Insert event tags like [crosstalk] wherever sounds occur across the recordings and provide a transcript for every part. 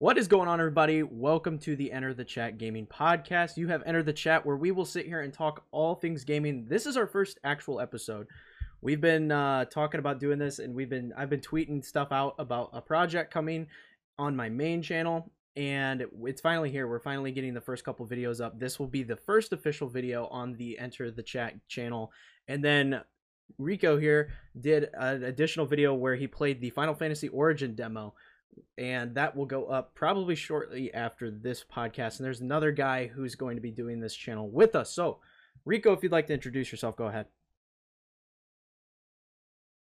What is going on, everybody? Welcome to the Enter the Chat Gaming Podcast. You have entered the chat where we will sit here and talk all things gaming. This is our first actual episode. We've been uh, talking about doing this, and we've been I've been tweeting stuff out about a project coming on my main channel, and it's finally here. We're finally getting the first couple videos up. This will be the first official video on the Enter the Chat channel, and then Rico here did an additional video where he played the Final Fantasy Origin demo and that will go up probably shortly after this podcast. And there's another guy who's going to be doing this channel with us. So, Rico, if you'd like to introduce yourself, go ahead.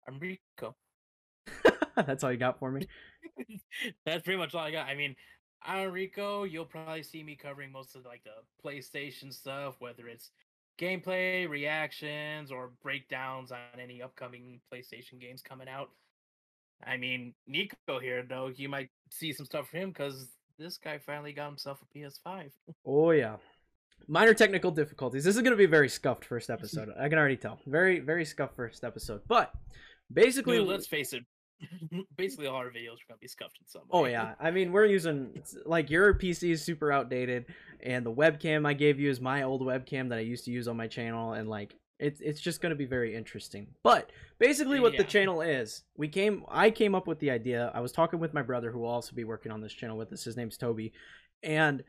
I'm Rico. [laughs] That's all you got for me? [laughs] That's pretty much all I got. I mean, I'm Rico. You'll probably see me covering most of like the PlayStation stuff, whether it's gameplay, reactions, or breakdowns on any upcoming PlayStation games coming out. I mean, Nico here, though, you might see some stuff from him because this guy finally got himself a PS5. [laughs] Oh, yeah. Minor technical difficulties. This is going to be a very scuffed first [laughs] episode. I can already tell. Very, very scuffed first episode. But basically, Dude, let's face it. [laughs] basically, all our videos are going to be scuffed in some oh, way. Oh, yeah. I mean, we're using, like, your PC is super outdated, and the webcam I gave you is my old webcam that I used to use on my channel, and, like, it's it's just going to be very interesting. But basically, what yeah. the channel is, we came. I came up with the idea. I was talking with my brother, who will also be working on this channel with us. His name's Toby, and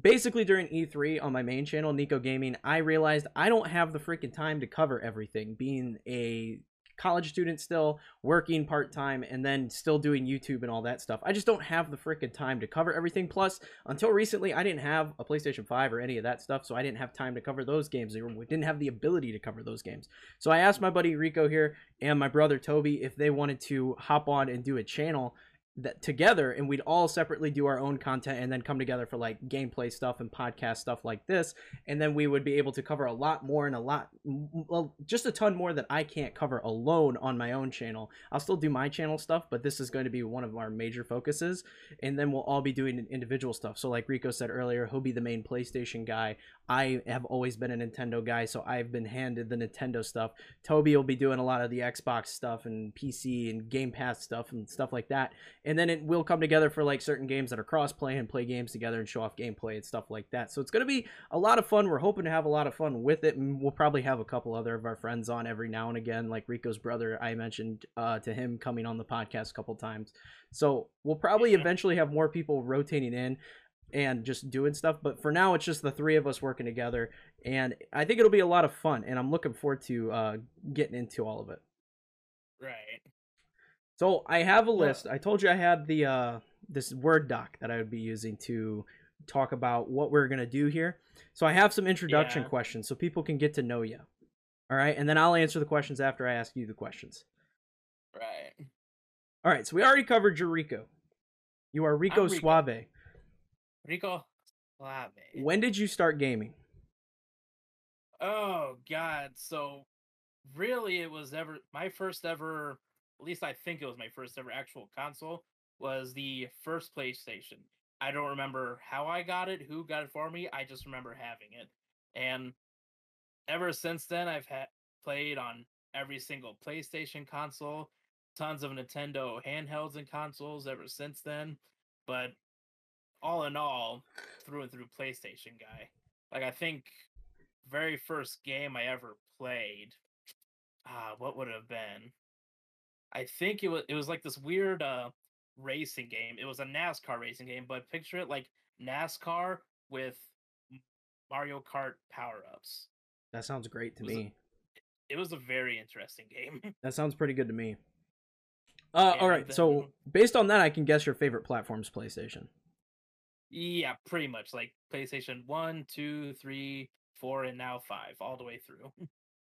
basically during E3 on my main channel, Kneeckoh Gaming, I realized I don't have the freaking time to cover everything. Being a college student still, working part time, and then still doing YouTube and all that stuff. I just don't have the freaking time to cover everything. Plus, until recently, I didn't have a PlayStation 5 or any of that stuff, so I didn't have time to cover those games. We didn't have the ability to cover those games. So I asked my buddy Rico here and my brother Toby if they wanted to hop on and do a channel that together and we'd all separately do our own content and then come together for like gameplay stuff and podcast stuff like this and then we would be able to cover a lot more and a lot well just a ton more that I can't cover alone on my own channel. I'll still do my channel stuff, but this is going to be one of our major focuses and then we'll all be doing individual stuff. So like Rico said earlier, he'll be the main PlayStation guy. I have always been a Nintendo guy, so I've been handed the Nintendo stuff. Toby will be doing a lot of the Xbox stuff and PC and Game Pass stuff and stuff like that and then it will come together for like certain games that are cross-play and play games together and show off gameplay and stuff like that. So it's going to be a lot of fun. We're hoping to have a lot of fun with it, and we'll probably have a couple other of our friends on every now and again, like Rico's brother. I mentioned uh, to him coming on the podcast a couple times. So we'll probably eventually have more people rotating in and just doing stuff. But for now, it's just the three of us working together, and I think it'll be a lot of fun. And I'm looking forward to uh, getting into all of it. Right. So I have a list. I told you I had the uh, this Word doc that I would be using to talk about what we're gonna do here. So I have some introduction yeah. questions so people can get to know you. All right, and then I'll answer the questions after I ask you the questions. Right. All right. So we already covered your Rico. You are Rico, Rico. Suave. Rico Suave. When did you start gaming? Oh God! So really, it was ever my first ever at least I think it was my first ever actual console, was the first PlayStation. I don't remember how I got it, who got it for me. I just remember having it. And ever since then, I've had played on every single PlayStation console, tons of Nintendo handhelds and consoles ever since then. But all in all, through and through PlayStation guy. Like I think very first game I ever played, ah, what would have been? I think it was it was like this weird uh racing game. It was a NASCAR racing game, but picture it like NASCAR with Mario Kart power ups. That sounds great to it me. A, it was a very interesting game. [laughs] that sounds pretty good to me. Uh, all right. Then, so based on that, I can guess your favorite platform's PlayStation. Yeah, pretty much like PlayStation one, two, three, four, and now five, all the way through. [laughs]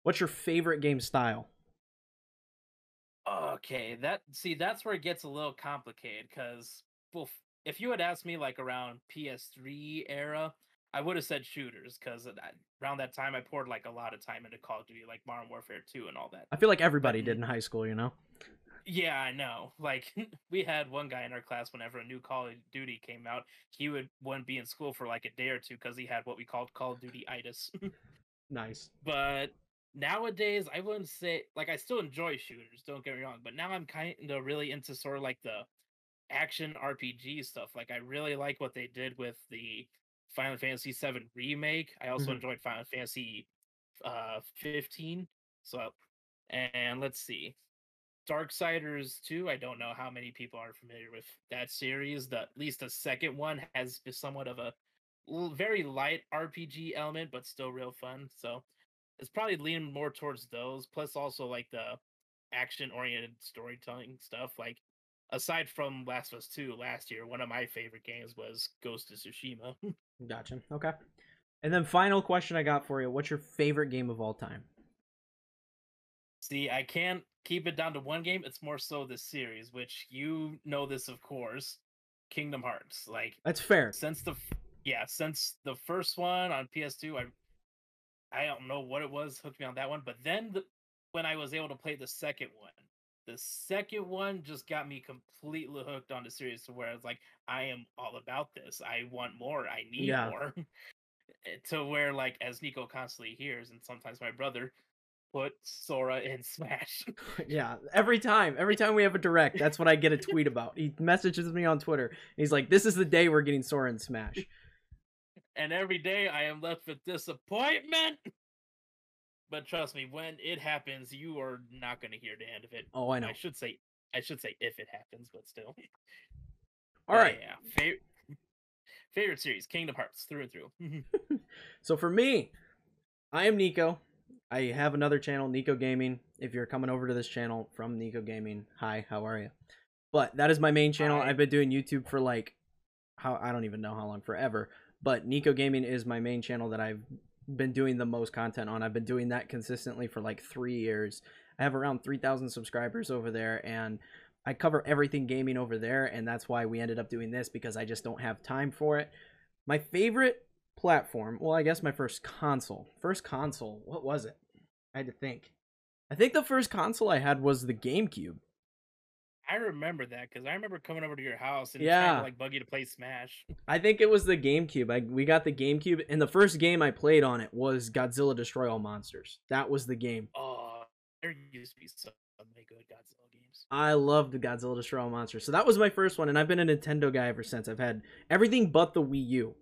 What's your favorite game style? Okay, that see that's where it gets a little complicated because well, if you had asked me like around PS3 era, I would have said shooters because around that time I poured like a lot of time into Call of Duty, like Modern Warfare 2 and all that. I feel like everybody but, did in high school, you know. Yeah, I know. [laughs] Like [laughs] we had one guy in our class whenever a new Call of Duty came out, he would wouldn't be in school for like a day or two because he had what we called Call of Duty itis. [laughs] nice. But nowadays I wouldn't say like I still enjoy shooters, don't get me wrong, but now I'm kind of really into sort of like the action RPG stuff. Like I really like what they did with the Final Fantasy VII remake. I also Mhm. enjoyed Final Fantasy uh 15. So and let's see. Darksiders 2, I don't know how many people are familiar with that series. The at least the second one has somewhat of a very light RPG element, but still real fun. So it's probably leaning more towards those. Plus, also like the action-oriented storytelling stuff. Like aside from Last of Us 2 last year, one of my favorite games was Ghost of Tsushima. [laughs] Gotcha. Okay. And then final question I got for you: What's your favorite game of all time? See, I can't keep it down to one game. It's more so the series, which you know this, of course. Kingdom Hearts. Like That's fair. since the yeah, since the first one on PS2, I I don't know what it was hooked me on that one, but then the, when I was able to play the second one, the second one just got me completely hooked on the series to where I was like, I am all about this. I want more. I need Yeah. more. [laughs] Eh, to where like as Nico constantly hears, and sometimes my brother put Sora in [laughs] Smash. [laughs] yeah, every time, every time we have a direct, that's what I get a tweet about. He messages me on Twitter. He's like, "This is the day we're getting Sora in Smash." And every day I am left with disappointment. But trust me, when it happens, you are not going to hear the end of it. Oh, I know. I should say, I should say if it happens, but still. [laughs] All But right. Yeah. Favorite favorite series, Kingdom Hearts, through and through. [laughs] [laughs] So for me, I am Nico. I have another channel, Kneeckoh Gaming. If you're coming over to this channel from Kneeckoh Gaming, hi, how are you? But that is my main channel. Hi. I've been doing YouTube for like how I don't even know how long, forever. But Kneeckoh Gaming is my main channel that I've been doing the most content on. I've been doing that consistently for like three years. I have around 3,000 subscribers over there, and I cover everything gaming over there. And that's why we ended up doing this because I just don't have time for it. My favorite platform, well, I guess my first console. First console, what was it? I had to think. I think the first console I had was the GameCube. I remember that because I remember coming over to your house and trying Yeah. to like bug you to play Smash. I think it was the GameCube. I we got the GameCube, and the first game I played on it was Godzilla Destroy All Monsters. That was the game. Oh, there used to be so many good Godzilla games. I loved the Godzilla Destroy All Monsters. So that was my first one, and I've been a Nintendo guy ever since. I've had everything but the Wii U.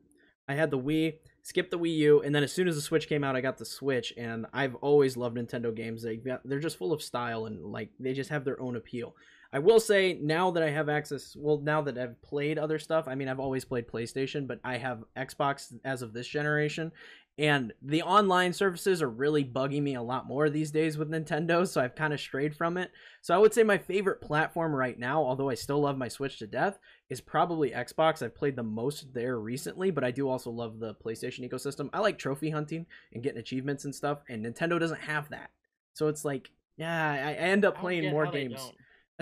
I had the Wii, skipped the Wii U, and then as soon as the Switch came out, I got the Switch, and I've always loved Nintendo games. They got, they're just full of style and like they just have their own appeal. I will say now that I have access, well, now that I've played other stuff, I mean, I've always played PlayStation, but I have Xbox as of this generation, and the online services are really bugging me a lot more these days with Nintendo, so I've kind of strayed from it. So I would say my favorite platform right now, although I still love my Switch to death, is probably Xbox. I've played the most there recently, but I do also love the PlayStation ecosystem. I like trophy hunting and getting achievements and stuff, and Nintendo doesn't have that. So it's like, yeah, I I end up playing more games.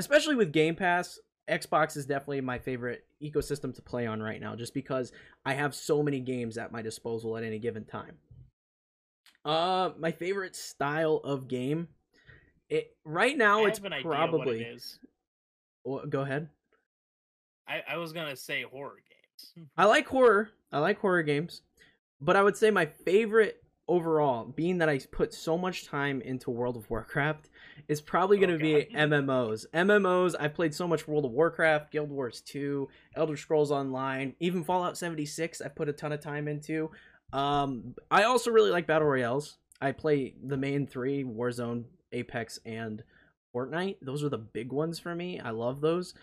Especially with Game Pass, Xbox is definitely my favorite ecosystem to play on right now, just because I have so many games at my disposal at any given time. Uh, my favorite style of game, it right now it's have an idea what it probably. is. Well, go ahead. I, I was gonna say horror games. I like horror. I like horror games, but I would say my favorite overall, being that I put so much time into World of Warcraft, is probably Oh, going to be MMOs. MMOs. I played so much World of Warcraft, Guild Wars 2, Elder Scrolls Online, even Fallout 76. I put a ton of time into. Um, I also really like battle royales. I play the main three: Warzone, Apex, and Fortnite. Those are the big ones for me. I love those.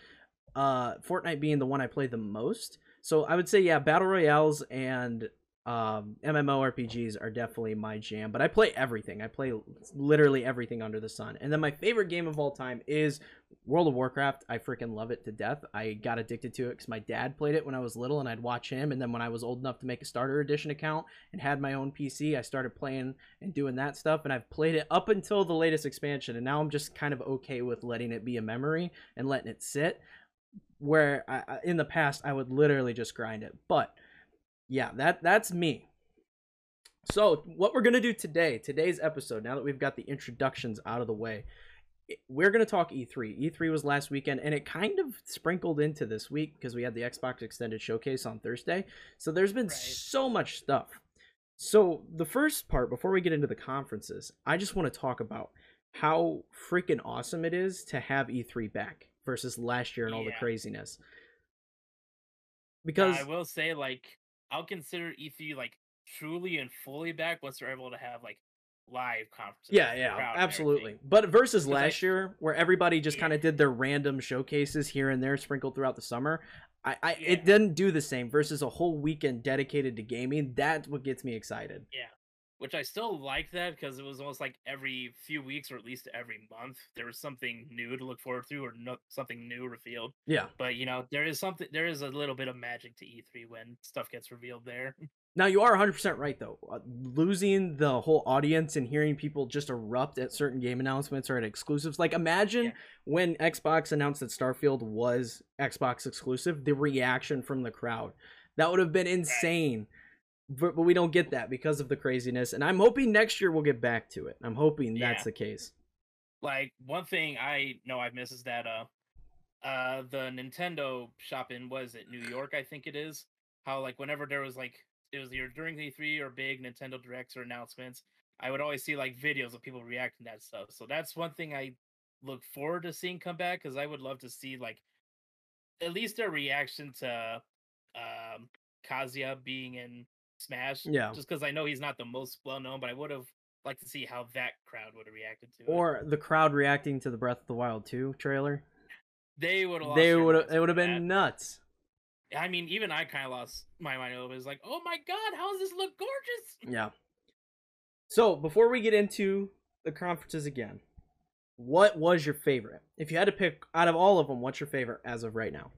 Uh, Fortnite being the one I play the most. So I would say yeah, battle royales and um, MMORPGs are definitely my jam. But I play everything. I play literally everything under the sun. And then my favorite game of all time is World of Warcraft. I freaking love it to death. I got addicted to it because my dad played it when I was little, and I'd watch him. And then when I was old enough to make a starter edition account and had my own PC, I started playing and doing that stuff. And I've played it up until the latest expansion, and now I'm just kind of okay with letting it be a memory and letting it sit where I, in the past I would literally just grind it. But yeah, that that's me. So what we're gonna do today, today's episode, now that we've got the introductions out of the way, we're gonna talk E E3. E3 was last weekend, and it kind of sprinkled into this week because we had the Xbox Extended Showcase on Thursday. So there's been Right. so much stuff. So the first part, before we get into the conferences, I just want to talk about how freaking awesome it is to have E3 back versus last year and all the craziness. Because I will say, like, I'll consider E3 like truly and fully back once they're able to have like live conferences. yeah, yeah, absolutely. But versus I- last year, where everybody just Yeah. kind of did their random showcases here and there, sprinkled throughout the summer, I, I Yeah. it didn't do the same. Versus a whole weekend dedicated to gaming, that's what gets me excited. Which I still like that because it was almost like every few weeks or at least every month there was something new to look forward to or no, something new revealed. Yeah. But you know, there is something there is a little bit of magic to E3 when stuff gets revealed there. [laughs] Now you are 100% right though. Uh, losing the whole audience and hearing people just erupt at certain game announcements or at exclusives. Like imagine Yeah. when Xbox announced that Starfield was Xbox exclusive, the reaction from the crowd. That would have been insane. But, but we don't get that because of the craziness and I'm hoping next year we'll get back to it. I'm hoping that's the case. like one thing I know I've missed is that uh uh the Nintendo shop in was it New York I think it is how like whenever there was like it was either during E3 or big Nintendo directs or announcements I would always see like videos of people reacting to that stuff so that's one thing I look forward to seeing come back because I would love to see like at least their reaction to um Kazuya being in Smash Yeah. just because I know he's not the most well known but I would have liked to see how that crowd would have reacted to it. Or the crowd reacting to the Breath of the Wild 2 trailer. They would have. They would have it would have been nuts. I mean, even I kind of lost my mind over. it. It's like, oh my god, how does this look gorgeous? Yeah. So before we get into the conferences again, what was your favorite? If you had to pick out of all of them, what's your favorite as of right now?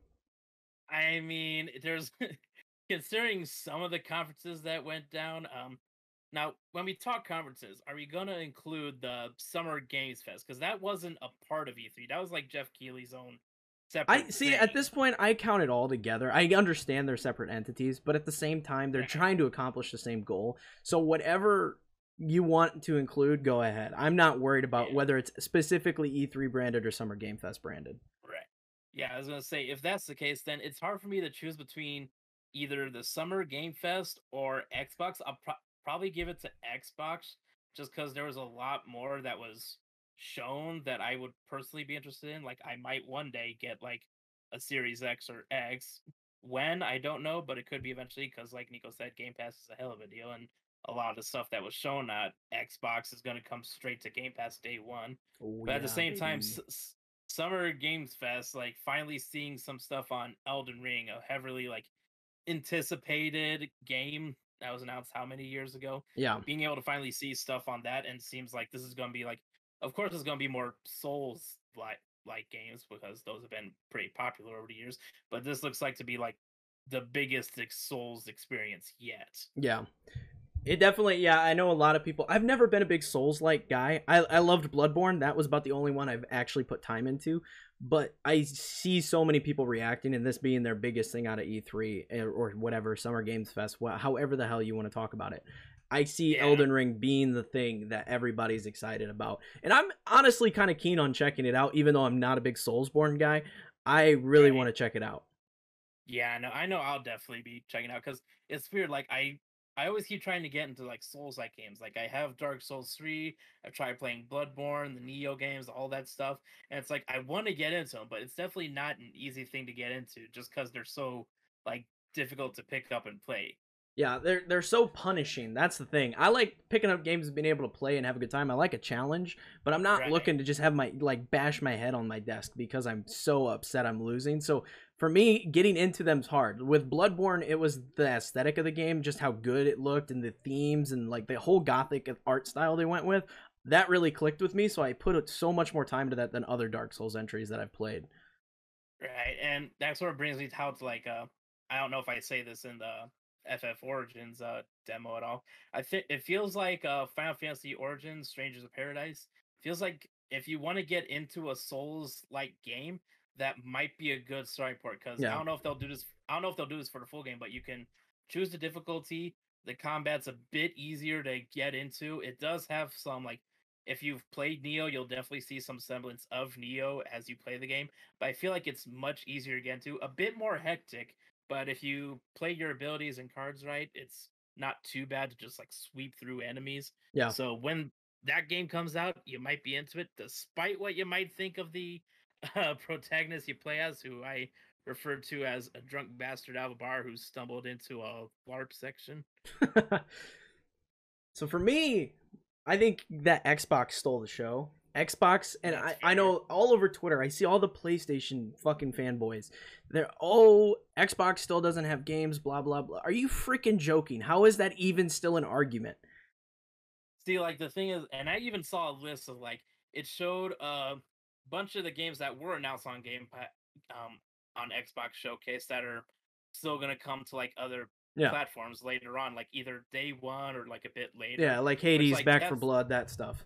I mean, there's [laughs] considering some of the conferences that went down. Um, now when we talk conferences, are we gonna include the Summer Games Fest? Because that wasn't a part of E3. That was like Geoff Keighley's own. Separate I see at this point I count it all together. I understand they're separate entities, but at the same time they're trying to accomplish the same goal. So whatever you want to include, go ahead. I'm not worried about Yeah. whether it's specifically E3 branded or Summer Game Fest branded. Right. Yeah, I was gonna say if that's the case, then it's hard for me to choose between either the Summer Game Fest or Xbox. I'll pro- probably give it to Xbox just because there was a lot more that was shown that I would personally be interested in. Like I might one day get like a Series X or X. When I don't know, but it could be eventually because, like Nico said, Game Pass is a hell of a deal, and a lot of the stuff that was shown at Xbox is going to come straight to Game Pass day one. Oh, But at the same time, baby. s- s- Summer Games Fest, like finally seeing some stuff on Elden Ring, a heavily like anticipated game that was announced how many years ago. yeah, Being able to finally see stuff on that and seems like this is going to be like, of course, it's going to be more Souls like like games because those have been pretty popular over the years. But this looks like to be like the biggest Souls experience yet. Yeah. It definitely, yeah, I know a lot of people. I've never been a big Souls like guy. I, I loved Bloodborne. That was about the only one I've actually put time into. But I see so many people reacting, and this being their biggest thing out of E3 eh, or whatever, Summer Games Fest, however the hell you want to talk about it. I see Yeah. Elden Ring being the thing that everybody's excited about. And I'm honestly kind of keen on checking it out, even though I'm not a big Soulsborne guy. I really Right. want to check it out. Yeah, no, I know I'll definitely be checking out because it's weird. Like I, I always keep trying to get into like Souls like games. Like I have Dark Souls three. I've tried playing Bloodborne, the Nioh games, all that stuff, and it's like I want to get into them, but it's definitely not an easy thing to get into just because they're so like difficult to pick up and play. Yeah, they're they're so punishing. That's the thing. I like picking up games and being able to play and have a good time. I like a challenge, but I'm not Right. looking to just have my like bash my head on my desk because I'm so upset I'm losing. So for me, getting into them's hard. With Bloodborne, it was the aesthetic of the game, just how good it looked and the themes and like the whole gothic art style they went with. That really clicked with me, so I put so much more time to that than other Dark Souls entries that I've played. Right, and that sort of brings me to how to like uh, I don't know if I say this in the FF Origins uh demo at all. I think it feels like uh Final Fantasy Origins Strangers of Paradise feels like if you want to get into a Souls like game, that might be a good starting point because Yeah. I don't know if they'll do this. I don't know if they'll do this for the full game, but you can choose the difficulty. The combat's a bit easier to get into. It does have some like if you've played Nioh, you'll definitely see some semblance of Nioh as you play the game. But I feel like it's much easier to get into, a bit more hectic. But if you play your abilities and cards right, it's not too bad to just like sweep through enemies. Yeah. So when that game comes out, you might be into it, despite what you might think of the [laughs] uh, protagonist you play as, who I referred to as a drunk bastard out of a bar who stumbled into a LARP section. [laughs] so for me, I think that Xbox stole the show. Xbox and I, I know all over Twitter I see all the PlayStation fucking fanboys. They're oh Xbox still doesn't have games, blah blah blah. Are you freaking joking? How is that even still an argument? See, like the thing is, and I even saw a list of like it showed a bunch of the games that were announced on Game um on Xbox Showcase that are still gonna come to like other yeah. platforms later on, like either day one or like a bit later. Yeah, like Hades, like, Back 4 Blood, that stuff.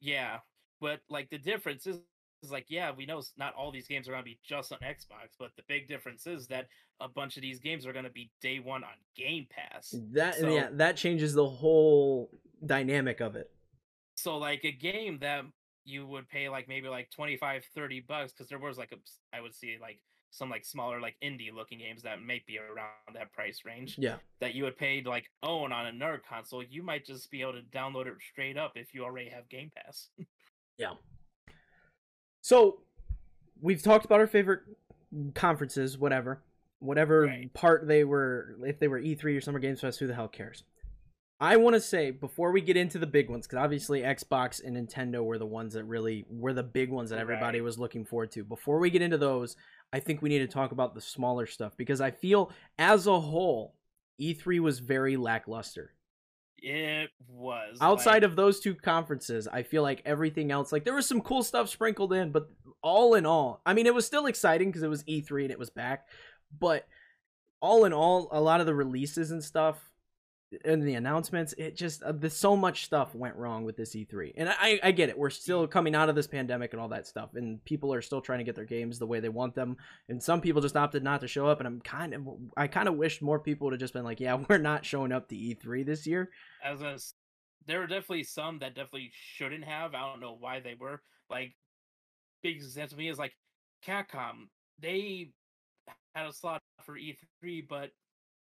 Yeah, but like the difference is, is like yeah, we know not all these games are gonna be just on Xbox, but the big difference is that a bunch of these games are gonna be day one on Game Pass. That so, yeah, that changes the whole dynamic of it. So like a game that you would pay like maybe like 25 30 bucks because there was like a i would see like some like smaller like indie looking games that might be around that price range. Yeah. That you would pay to like own on a nerd console, you might just be able to download it straight up if you already have Game Pass. [laughs] yeah. So we've talked about our favorite conferences, whatever. Whatever right. part they were if they were E3 or Summer Games Fest, who the hell cares? I want to say before we get into the big ones, because obviously Xbox and Nintendo were the ones that really were the big ones that everybody right. was looking forward to. Before we get into those, I think we need to talk about the smaller stuff because I feel as a whole, E3 was very lackluster. It was. Outside like... of those two conferences, I feel like everything else, like there was some cool stuff sprinkled in, but all in all, I mean, it was still exciting because it was E3 and it was back, but all in all, a lot of the releases and stuff and the announcements it just uh, the, so much stuff went wrong with this e3 and I, I get it we're still coming out of this pandemic and all that stuff and people are still trying to get their games the way they want them and some people just opted not to show up and i'm kind of i kind of wish more people would have just been like yeah [laughs] we're not showing up to e3 this year. As a there were definitely some that definitely shouldn't have i don't know why they were like big example to me is like capcom they had a slot for e3 but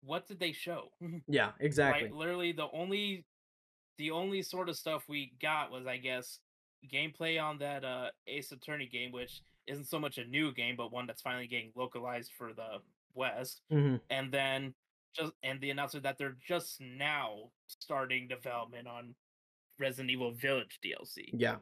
what did they show? yeah, exactly. Like literally the only the only sort of stuff we got was I guess gameplay on that uh Ace Attorney game, which isn't so much a new game, but one that's finally getting localized for the West. Mm-hmm. And then just and the announcement that they're just now starting development on Resident Evil Village DLC. Yeah.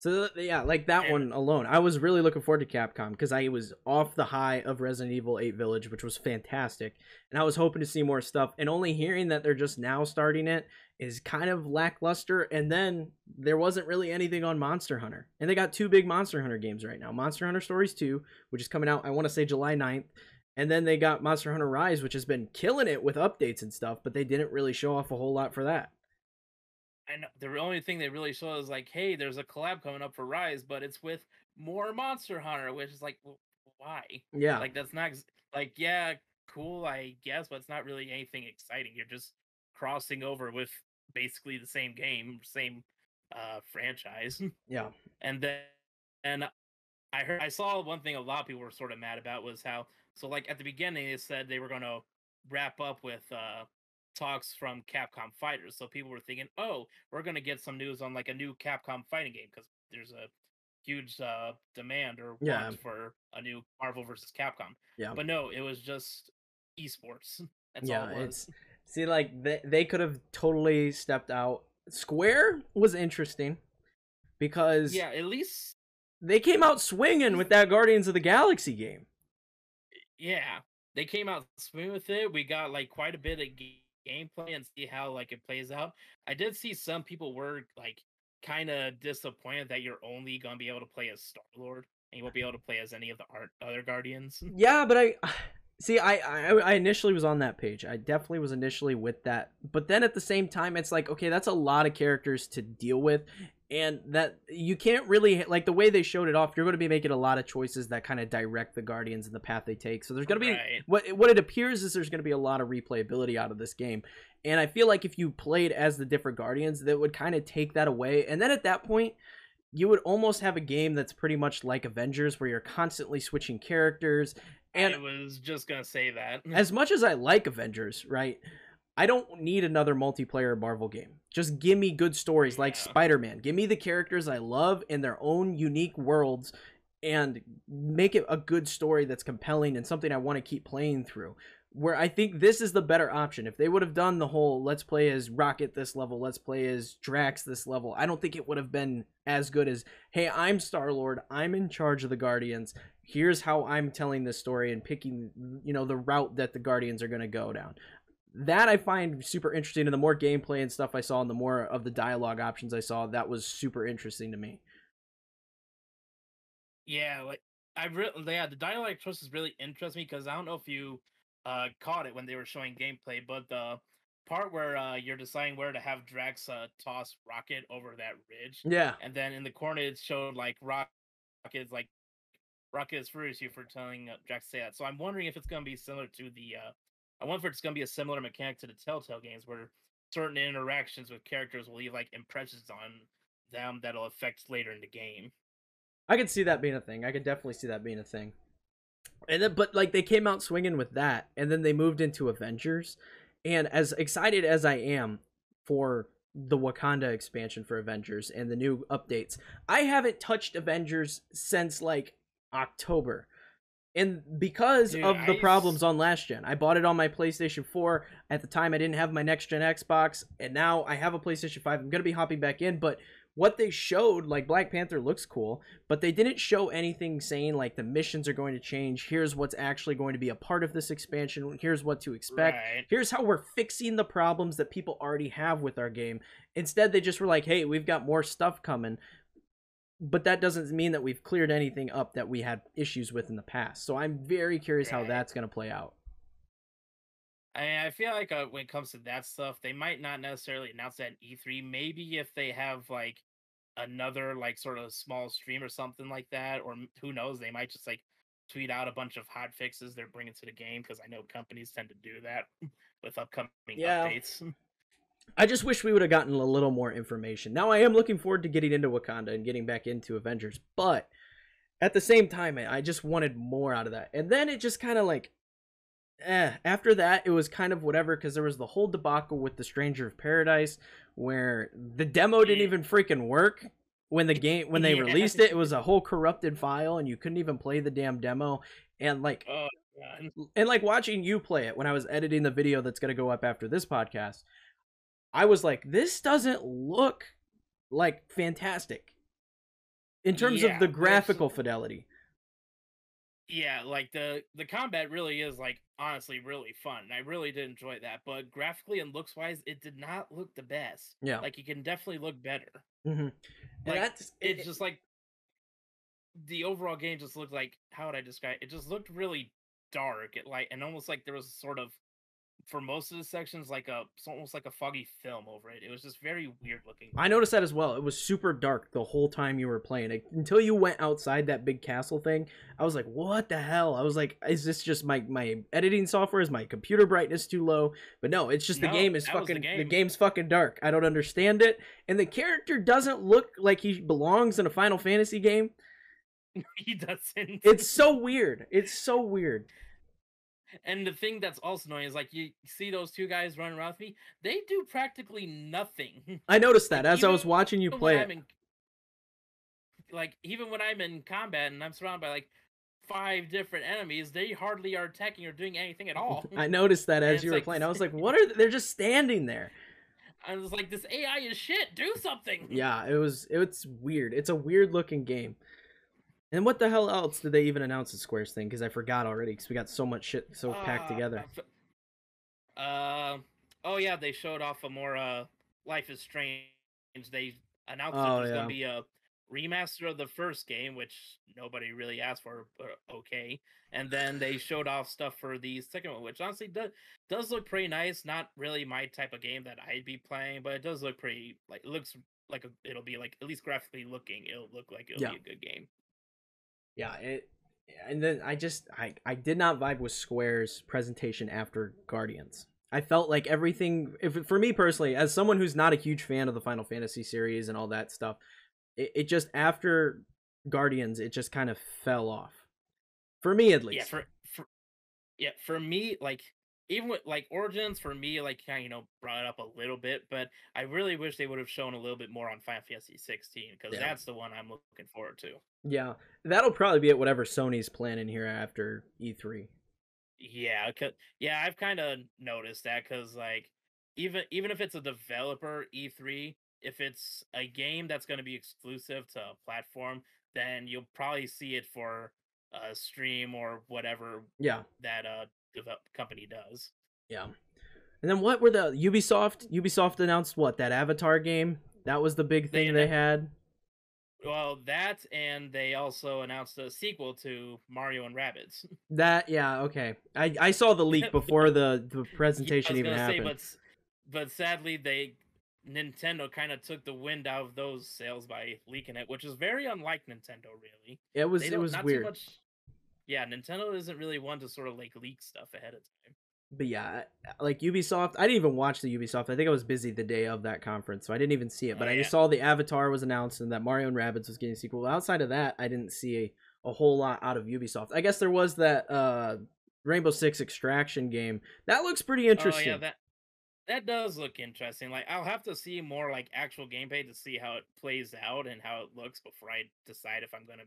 So yeah, like that and, one alone, I was really looking forward to Capcom because I was off the high of Resident Evil 8 Village, which was fantastic, and I was hoping to see more stuff. And only hearing that they're just now starting it is kind of lackluster. And then there wasn't really anything on Monster Hunter, and they got two big Monster Hunter games right now: Monster Hunter Stories 2, which is coming out, I want to say July 9th, and then they got Monster Hunter Rise, which has been killing it with updates and stuff, but they didn't really show off a whole lot for that and the only thing they really show is like, hey, there's a collab coming up for Rise, but it's with more Monster Hunter, which is like, well, why? Yeah, like that's not like, yeah, cool, I guess, but it's not really anything exciting. You're just crossing over with basically the same game, same uh franchise. [laughs] Yeah, and then and I heard I saw one thing a lot of people were sort of mad about was how so like at the beginning they said they were going to wrap up with uh talks from Capcom Fighters. So people were thinking, oh, we're going to get some news on like a new Capcom fighting game because there's a huge uh, demand or yeah. want for a new Marvel versus Capcom. Yeah. But no, it was just esports. [laughs] That's yeah, all it was. It's, see, like they, they could have totally stepped out. Square was interesting because yeah, at least they came out swinging with that Guardians of the Galaxy game. Yeah, they came out swinging with it. We got like quite a bit of gameplay and see how like it plays out. I did see some people were like kind of disappointed that you're only gonna be able to play as Star Lord and you won't be able to play as any of the art, other Guardians. Yeah, but I see. I, I I initially was on that page. I definitely was initially with that, but then at the same time, it's like okay, that's a lot of characters to deal with, and that you can't really like the way they showed it off you're going to be making a lot of choices that kind of direct the guardians and the path they take. So there's going to be what what it appears is there's going to be a lot of replayability out of this game. And i feel like if you played as the different guardians that would kind of take that away. And then at that point you would almost have a game that's pretty much like avengers where you're constantly switching characters and i was just going to say that [laughs] as much as i like avengers right I don't need another multiplayer Marvel game. Just give me good stories like Spider Man. Give me the characters I love in their own unique worlds and make it a good story that's compelling and something I want to keep playing through. Where I think this is the better option. If they would have done the whole let's play as Rocket this level, let's play as Drax this level, I don't think it would have been as good as, hey, I'm Star Lord, I'm in charge of the Guardians. Here's how I'm telling this story and picking, you know, the route that the Guardians are going to go down. That I find super interesting. And the more gameplay and stuff I saw, and the more of the dialogue options I saw, that was super interesting to me. Yeah, like I really, yeah, the dialogue choices really interest me because I don't know if you uh caught it when they were showing gameplay, but the part where uh you're deciding where to have Drax uh, toss Rocket over that ridge, Yeah. and then in the corner it showed like Rocket's like Rocket is furious you for telling uh, Drax to say that. So I'm wondering if it's gonna be similar to the uh I wonder if it's gonna be a similar mechanic to the Telltale games where certain interactions with characters will leave like impressions on them that'll affect later in the game. I could see that being a thing. I could definitely see that being a thing. And then, but like they came out swinging with that, and then they moved into Avengers. And as excited as I am for the Wakanda expansion for Avengers and the new updates, I haven't touched Avengers since like October. And because Dude, of the I problems on last gen, I bought it on my PlayStation 4. At the time, I didn't have my next gen Xbox, and now I have a PlayStation 5. I'm going to be hopping back in, but what they showed, like Black Panther looks cool, but they didn't show anything saying like the missions are going to change. Here's what's actually going to be a part of this expansion. Here's what to expect. Right. Here's how we're fixing the problems that people already have with our game. Instead, they just were like, hey, we've got more stuff coming. But that doesn't mean that we've cleared anything up that we had issues with in the past. So I'm very curious how that's going to play out. I, I feel like uh, when it comes to that stuff, they might not necessarily announce that at E3. Maybe if they have like another like sort of small stream or something like that, or who knows, they might just like tweet out a bunch of hot fixes they're bringing to the game because I know companies tend to do that [laughs] with upcoming Yeah. updates. [laughs] I just wish we would have gotten a little more information. Now I am looking forward to getting into Wakanda and getting back into Avengers, but at the same time, I I just wanted more out of that. And then it just kind of like, eh. After that, it was kind of whatever because there was the whole debacle with the Stranger of Paradise, where the demo didn't even freaking work when the game when they Yeah. released it. It was a whole corrupted file, and you couldn't even play the damn demo. And like, Oh, and like watching you play it when I was editing the video that's gonna go up after this podcast, I was like, this doesn't look like fantastic in terms Yeah, of the graphical fidelity. yeah, like the the combat really is like honestly really fun. and I really did enjoy that, but graphically and looks wise, it did not look the best. Yeah, Like it can definitely look better. hmm like, that's it's just like the overall game just looked like how would I describe it? It just looked really dark. It like and almost like there was sort of for most of the sections like a it's almost like a foggy film over it. It was just very weird looking. I noticed that as well. It was super dark the whole time you were playing it until you went outside that big castle thing. I was like, "What the hell?" I was like, "Is this just my my editing software? Is my computer brightness too low?" But no, it's just the game is was the fucking the, game's fucking dark. I don't understand it, and the character doesn't look like he belongs in a Final Fantasy game. [laughs] he doesn't. It's so weird. It's so weird. And the thing that's also annoying is like you see those two guys running around with me. They do practically nothing. I noticed [laughs] that Like, as I was watching you play when it. I'm in- like even when I'm in combat and I'm surrounded by like five different enemies, they hardly are attacking or doing anything at [laughs] all. I noticed that [laughs] as you were like- playing. I was like, "What are they? they're just standing there?" I was like, this AI is shit. Do something. Yeah, it was it's weird. It's a weird looking game. And what the hell else did they even announce at Square's thing? Because I forgot already. Because we got so much shit so packed Uh, together. I f- Uh, oh yeah, they showed off a more uh Life is Strange. They announced Oh, there's yeah. gonna be a remaster of the first game, which nobody really asked for. But okay, and then they showed off stuff for the second one, which honestly does does look pretty nice. Not really my type of game that I'd be playing, but it does look pretty. Like it looks like a, it'll be like at least graphically looking, it'll look like it'll Yeah. be a good game. Yeah, it. And then I just I I did not vibe with Square's presentation after Guardians. I felt like everything. If for me personally, as someone who's not a huge fan of the Final Fantasy series and all that stuff, it, it just after Guardians, it just kind of fell off. For me, at least. Yeah, for, for yeah, for me, like even with like Origins for me, like kind of you know brought it up a little bit, but I really wish they would have shown a little bit more on Final Fantasy 16 because Yeah. that's the one I'm looking forward to. Yeah, that'll probably be at whatever Sony's planning here after E E3. Yeah, yeah, I've kind of noticed that because like even even if it's a developer E3, if it's a game that's going to be exclusive to a platform, then you'll probably see it for a stream or whatever Yeah, that uh company does. yeah. And then what were the Ubisoft? Ubisoft announced what that Avatar game. That was the big thing they annou- had. Well, that and they also announced a sequel to Mario and Rabbids. [laughs] That yeah okay. I I saw the leak [laughs] before the the [laughs] Yeah, presentation I was even happened. Say, but but sadly, they Nintendo kind of took the wind out of those sails by leaking it, which is very unlike Nintendo. Really, it was it was weird. much- Yeah, Nintendo isn't really one to sort of like leak stuff ahead of time. But yeah, like Ubisoft, I didn't even watch the Ubisoft. I think I was busy the day of that conference, so I didn't even see it. But Oh, I just saw the Avatar was announced and that Mario and Rabbids was getting a sequel. Outside of that, I didn't see a, a whole lot out of Ubisoft. I guess there was that uh, Rainbow Six Extraction game that looks pretty interesting. Oh yeah, that that does look interesting. Like I'll have to see more like actual gameplay to see how it plays out and how it looks before I decide if I'm gonna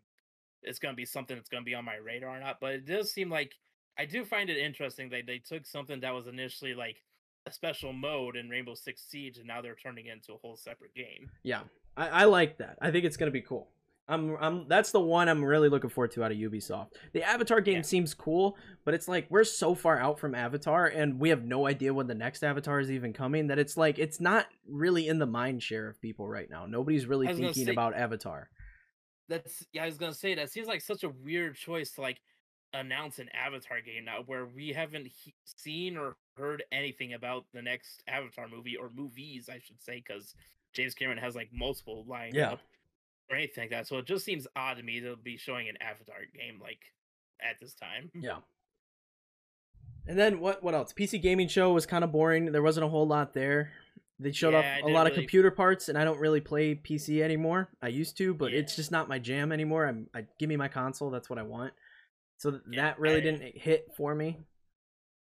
it's gonna be something that's gonna be on my radar or not. But it does seem like I do find it interesting that they took something that was initially like a special mode in Rainbow Six Siege and now they're turning it into a whole separate game. Yeah, I, I like that. I think it's gonna be cool. I'm, I'm. That's the one I'm really looking forward to out of Ubisoft. The Avatar game Yeah. seems cool, but it's like we're so far out from Avatar, and we have no idea when the next Avatar is even coming. That it's like it's not really in the mind share of people right now. Nobody's really I was gonna thinking say- about Avatar. That's yeah, I was gonna say that seems like such a weird choice to like announce an Avatar game now, where we haven't he- seen or heard anything about the next Avatar movie or movies, I should say, because James Cameron has like multiple lined Yeah. up or anything like that. So it just seems odd to me to be showing an Avatar game like at this time. Yeah. And then what? What else? PC gaming show was kind of boring. There wasn't a whole lot there. They showed Yeah, off a lot of computer parts, and I don't really play PC anymore. I used to, but it's just not my jam anymore. I'm, I give me my console. That's what I want. So th- Yeah, that really I- didn't hit for me.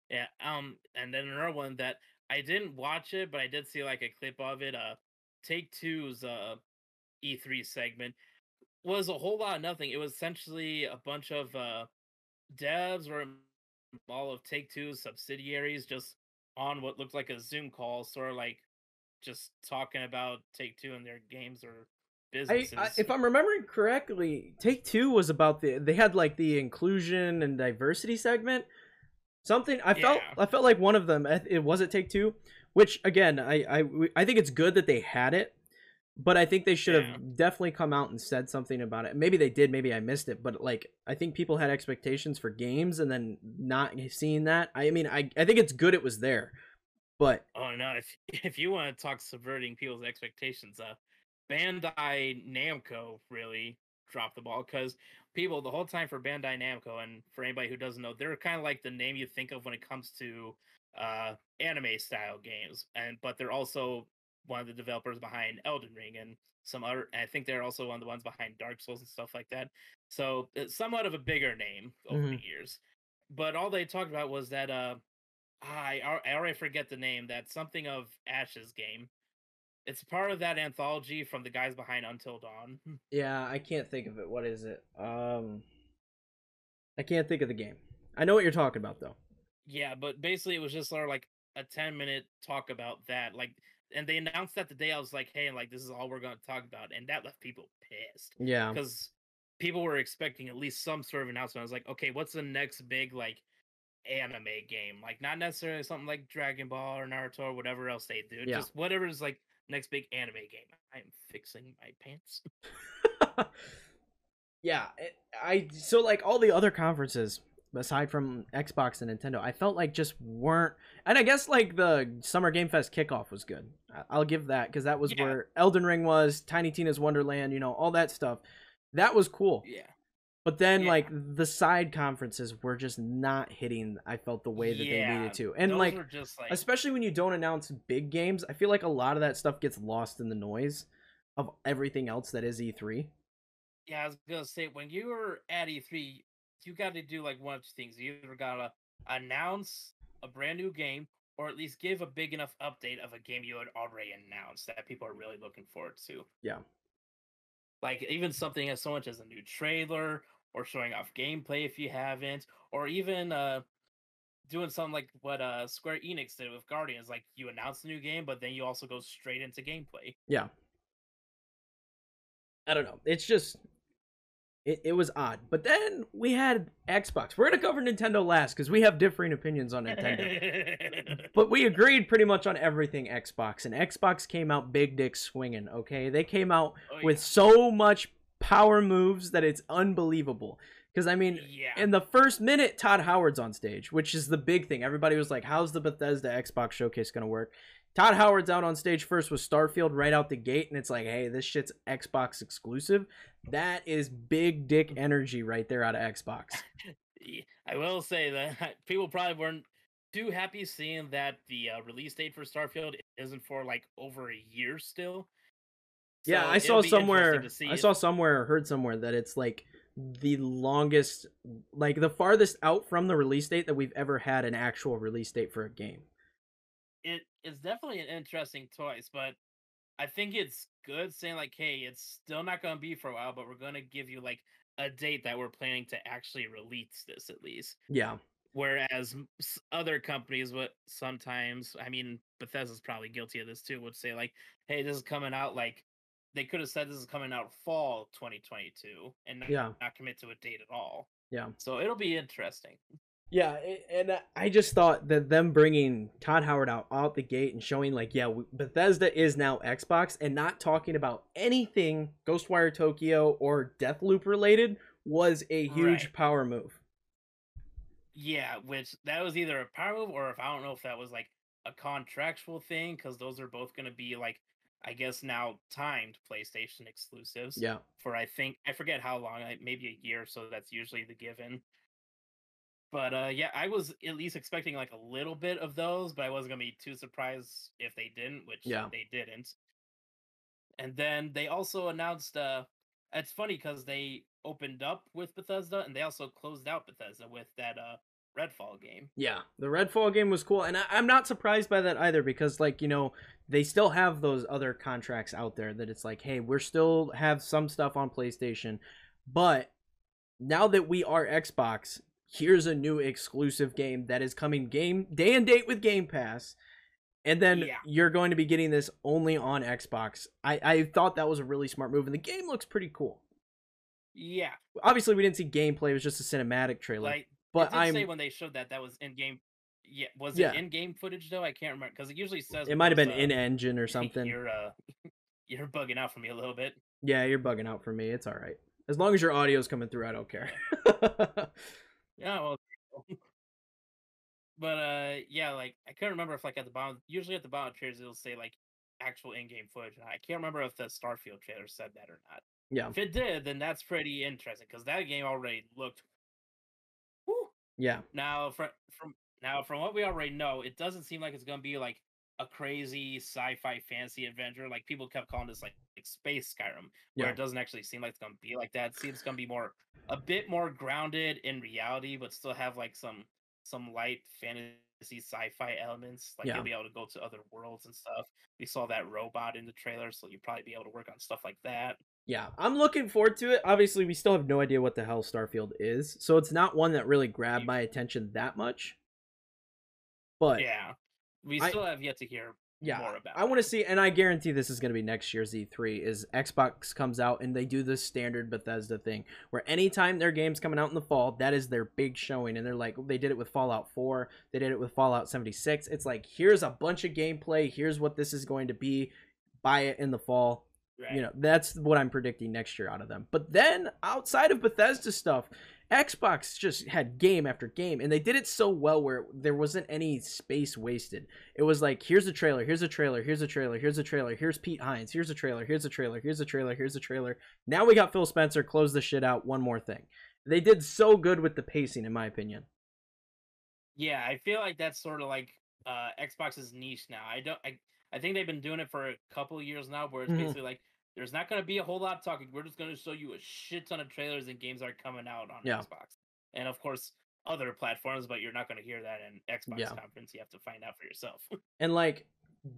Yeah. Um. And then another one that I didn't watch it, but I did see like a clip of it. Uh, Take Two's uh E3 segment was a whole lot of nothing. It was essentially a bunch of uh devs or all of Take Two's subsidiaries just on what looked like a Zoom call, sort of like just talking about Take Two and their games or businesses. I, if I'm remembering correctly, Take Two was about the they had like the inclusion and diversity segment. Something I felt Yeah. I felt like one of them it was it Take Two, which again I I I think it's good that they had it, but I think they should have definitely come out and said something about it. Maybe they did, maybe I missed it, but like I think people had expectations for games and then not seeing that. I mean I I think it's good it was there, but Oh no! If [laughs] if you want to talk subverting people's expectations, uh, Bandai Namco really dropped the ball because people the whole time for Bandai Namco and for anybody who doesn't know, they're kind of like the name you think of when it comes to uh anime style games, and but they're also one of the developers behind Elden Ring and some other. I think they're also one of the ones behind Dark Souls and stuff like that. So somewhat of a bigger name over the years. But all they talked about was that uh I I already forget the name. That's something of Ashes game. It's part of that anthology from the guys behind Until Dawn. Yeah, I can't think of it. What is it? Um, I can't think of the game. I know what you're talking about though. Yeah, but basically it was just sort of like a ten minute talk about that. Like, and they announced that the day I was like, hey, like this is all we're gonna talk about, and that left people pissed Yeah, because people were expecting at least some sort of announcement. I was like, okay, what's the next big like anime game? Like, not necessarily something like Dragon Ball or Naruto or whatever else they do. Yeah. Just is like next big anime game. I am fixing my pants. [laughs] yeah. It, I so like all the other conferences aside from Xbox and Nintendo, I felt like just weren't. And I guess like the Summer Game Fest kickoff was good. I'll give that because that was Yeah. where Elden Ring was, Tiny Tina's Wonderland, you know, all that stuff. That was cool. Yeah. But then Yeah. like the side conferences were just not hitting. I felt the way that they needed to, and like like especially when you don't announce big games i feel like a lot of that stuff gets lost in the noise of everything else that is E e3 yeah, I was gonna say when you were at E3, you got to do like one of two things. You either gotta announce a brand new game or at least give a big enough update of a game you had already announced that people are really looking forward to. Yeah. Like even something as so much as a new trailer or showing off gameplay if you haven't, or even uh doing something like what uh Square Enix did with Guardians, like you announce the new game, but then you also go straight into gameplay. Yeah. I don't know. It's just it, it was odd. But then we had Xbox. We're gonna cover Nintendo last because we have differing opinions on Nintendo. [laughs] but we agreed pretty much on everything Xbox, and Xbox came out big dick swinging. Okay, they came out Oh, with so much power moves that it's unbelievable. Because I mean, yeah. in the first minute, Todd Howard's on stage, which is the big thing. Everybody was like, "How's the Bethesda Xbox showcase gonna work?" Todd Howard's out on stage first with Starfield right out the gate, and it's like, "Hey, this shit's Xbox exclusive." That is big dick energy right there out of Xbox. [laughs] I will say that [laughs] people probably weren't too happy seeing that the uh, release date for Starfield isn't for like over a year still. yeah, I saw somewhere. I saw somewhere, or heard somewhere that it's like the longest, like the farthest out from the release date that we've ever had an actual release date for a game. It is definitely an interesting choice, but I think it's good saying like, hey, it's still not going to be for a while, but we're going to give you like a date that we're planning to actually release this at least. Yeah, Whereas other companies would sometimes, I mean, Bethesda's probably guilty of this too, would say like, hey, this is coming out like they could have said this is coming out fall 2022 and not, yeah. not commit to a date at all. Yeah. So it'll be interesting. Yeah, and uh, I just thought that them bringing Todd Howard out out the gate and showing like, yeah, Bethesda is now Xbox, and not talking about anything Ghostwire Tokyo or Deathloop related was a huge Right. power move. Yeah, which that was either a power move or if I don't know if that was like a contractual thing because those are both going to be like I guess now timed PlayStation exclusives Yeah, for I think I forget how long, like maybe a year. or So that's usually the given. But uh yeah, I was at least expecting like a little bit of those, but I wasn't gonna be too surprised if they didn't, which Yeah. they didn't. And then they also announced uh it's funny because they opened up with Bethesda and they also closed out Bethesda with that uh Redfall game. yeah. The Redfall game was cool, and I, I'm not surprised by that either because, like, you know, they still have those other contracts out there that it's like, hey, we're still have some stuff on PlayStation, but now that we are Xbox, here's a new exclusive game that is coming game day and date with Game Pass. And then Yeah. you're going to be getting this only on Xbox. I, I thought that was a really smart move, and the game looks pretty cool. Yeah, Obviously, we didn't see gameplay; it was just a cinematic trailer. like but I'm say when they showed that that was in game. Yeah, was Yeah. it in game footage though? I can't remember because it usually says it might have been uh, in engine or [laughs] something. You're uh, [laughs] you're bugging out for me a little bit. Yeah, you're bugging out for me. It's all right. As long as your audio's coming through, I don't care. [laughs] Yeah, well, [laughs] but uh, yeah, like I couldn't remember if like at the bottom, usually at the bottom of trailers it'll say like actual in-game footage. And I can't remember if the Starfield trailer said that or not. yeah, If it did, then that's pretty interesting because that game already looked. Whew. yeah, Now from from now from what we already know, it doesn't seem like it's gonna be like a crazy sci-fi fantasy adventure. Like people kept calling this like, like space Skyrim, where yeah, it doesn't actually seem like it's gonna be like that. It seems gonna be more a bit more grounded in reality, but still have like some some light fantasy sci-fi elements. Like Yeah. you'll be able to go to other worlds and stuff. We saw that robot in the trailer, so you'll probably be able to work on stuff like that. yeah. I'm looking forward to it. Obviously, we still have no idea what the hell Starfield is, so it's not one that really grabbed my attention that much. But yeah. We I- still have yet to hear yeah, more about I want to see, and I guarantee this is going to be next year's E3. Is Xbox comes out and they do the standard Bethesda thing, where anytime their game's coming out in the fall, that is their big showing, and they're like, they did it with Fallout 4, they did it with Fallout 76. It's like, here's a bunch of gameplay, here's what this is going to be, buy it in the fall. Right. You know, that's what I'm predicting next year out of them. But then outside of Bethesda stuff, Xbox just had game after game, and they did it so well where there wasn't any space wasted. It was like, here's a trailer, here's a trailer, here's a trailer, here's a trailer, here's Pete Hines, here's a trailer, here's a trailer, here's a trailer, here's a trailer. Now we got Phil Spencer, close the shit out, one more thing. They did so good with the pacing, in my opinion. Yeah, I feel like that's sort of like uh Xbox's niche now. I don't I I think they've been doing it for a couple of years now where it's Mhm. basically like there's not going to be a whole lot of talking. We're just going to show you a shit ton of trailers and games that are coming out on Yeah. Xbox. And of course, other platforms, but you're not going to hear that in Xbox Yeah. conference. You have to find out for yourself. [laughs] And like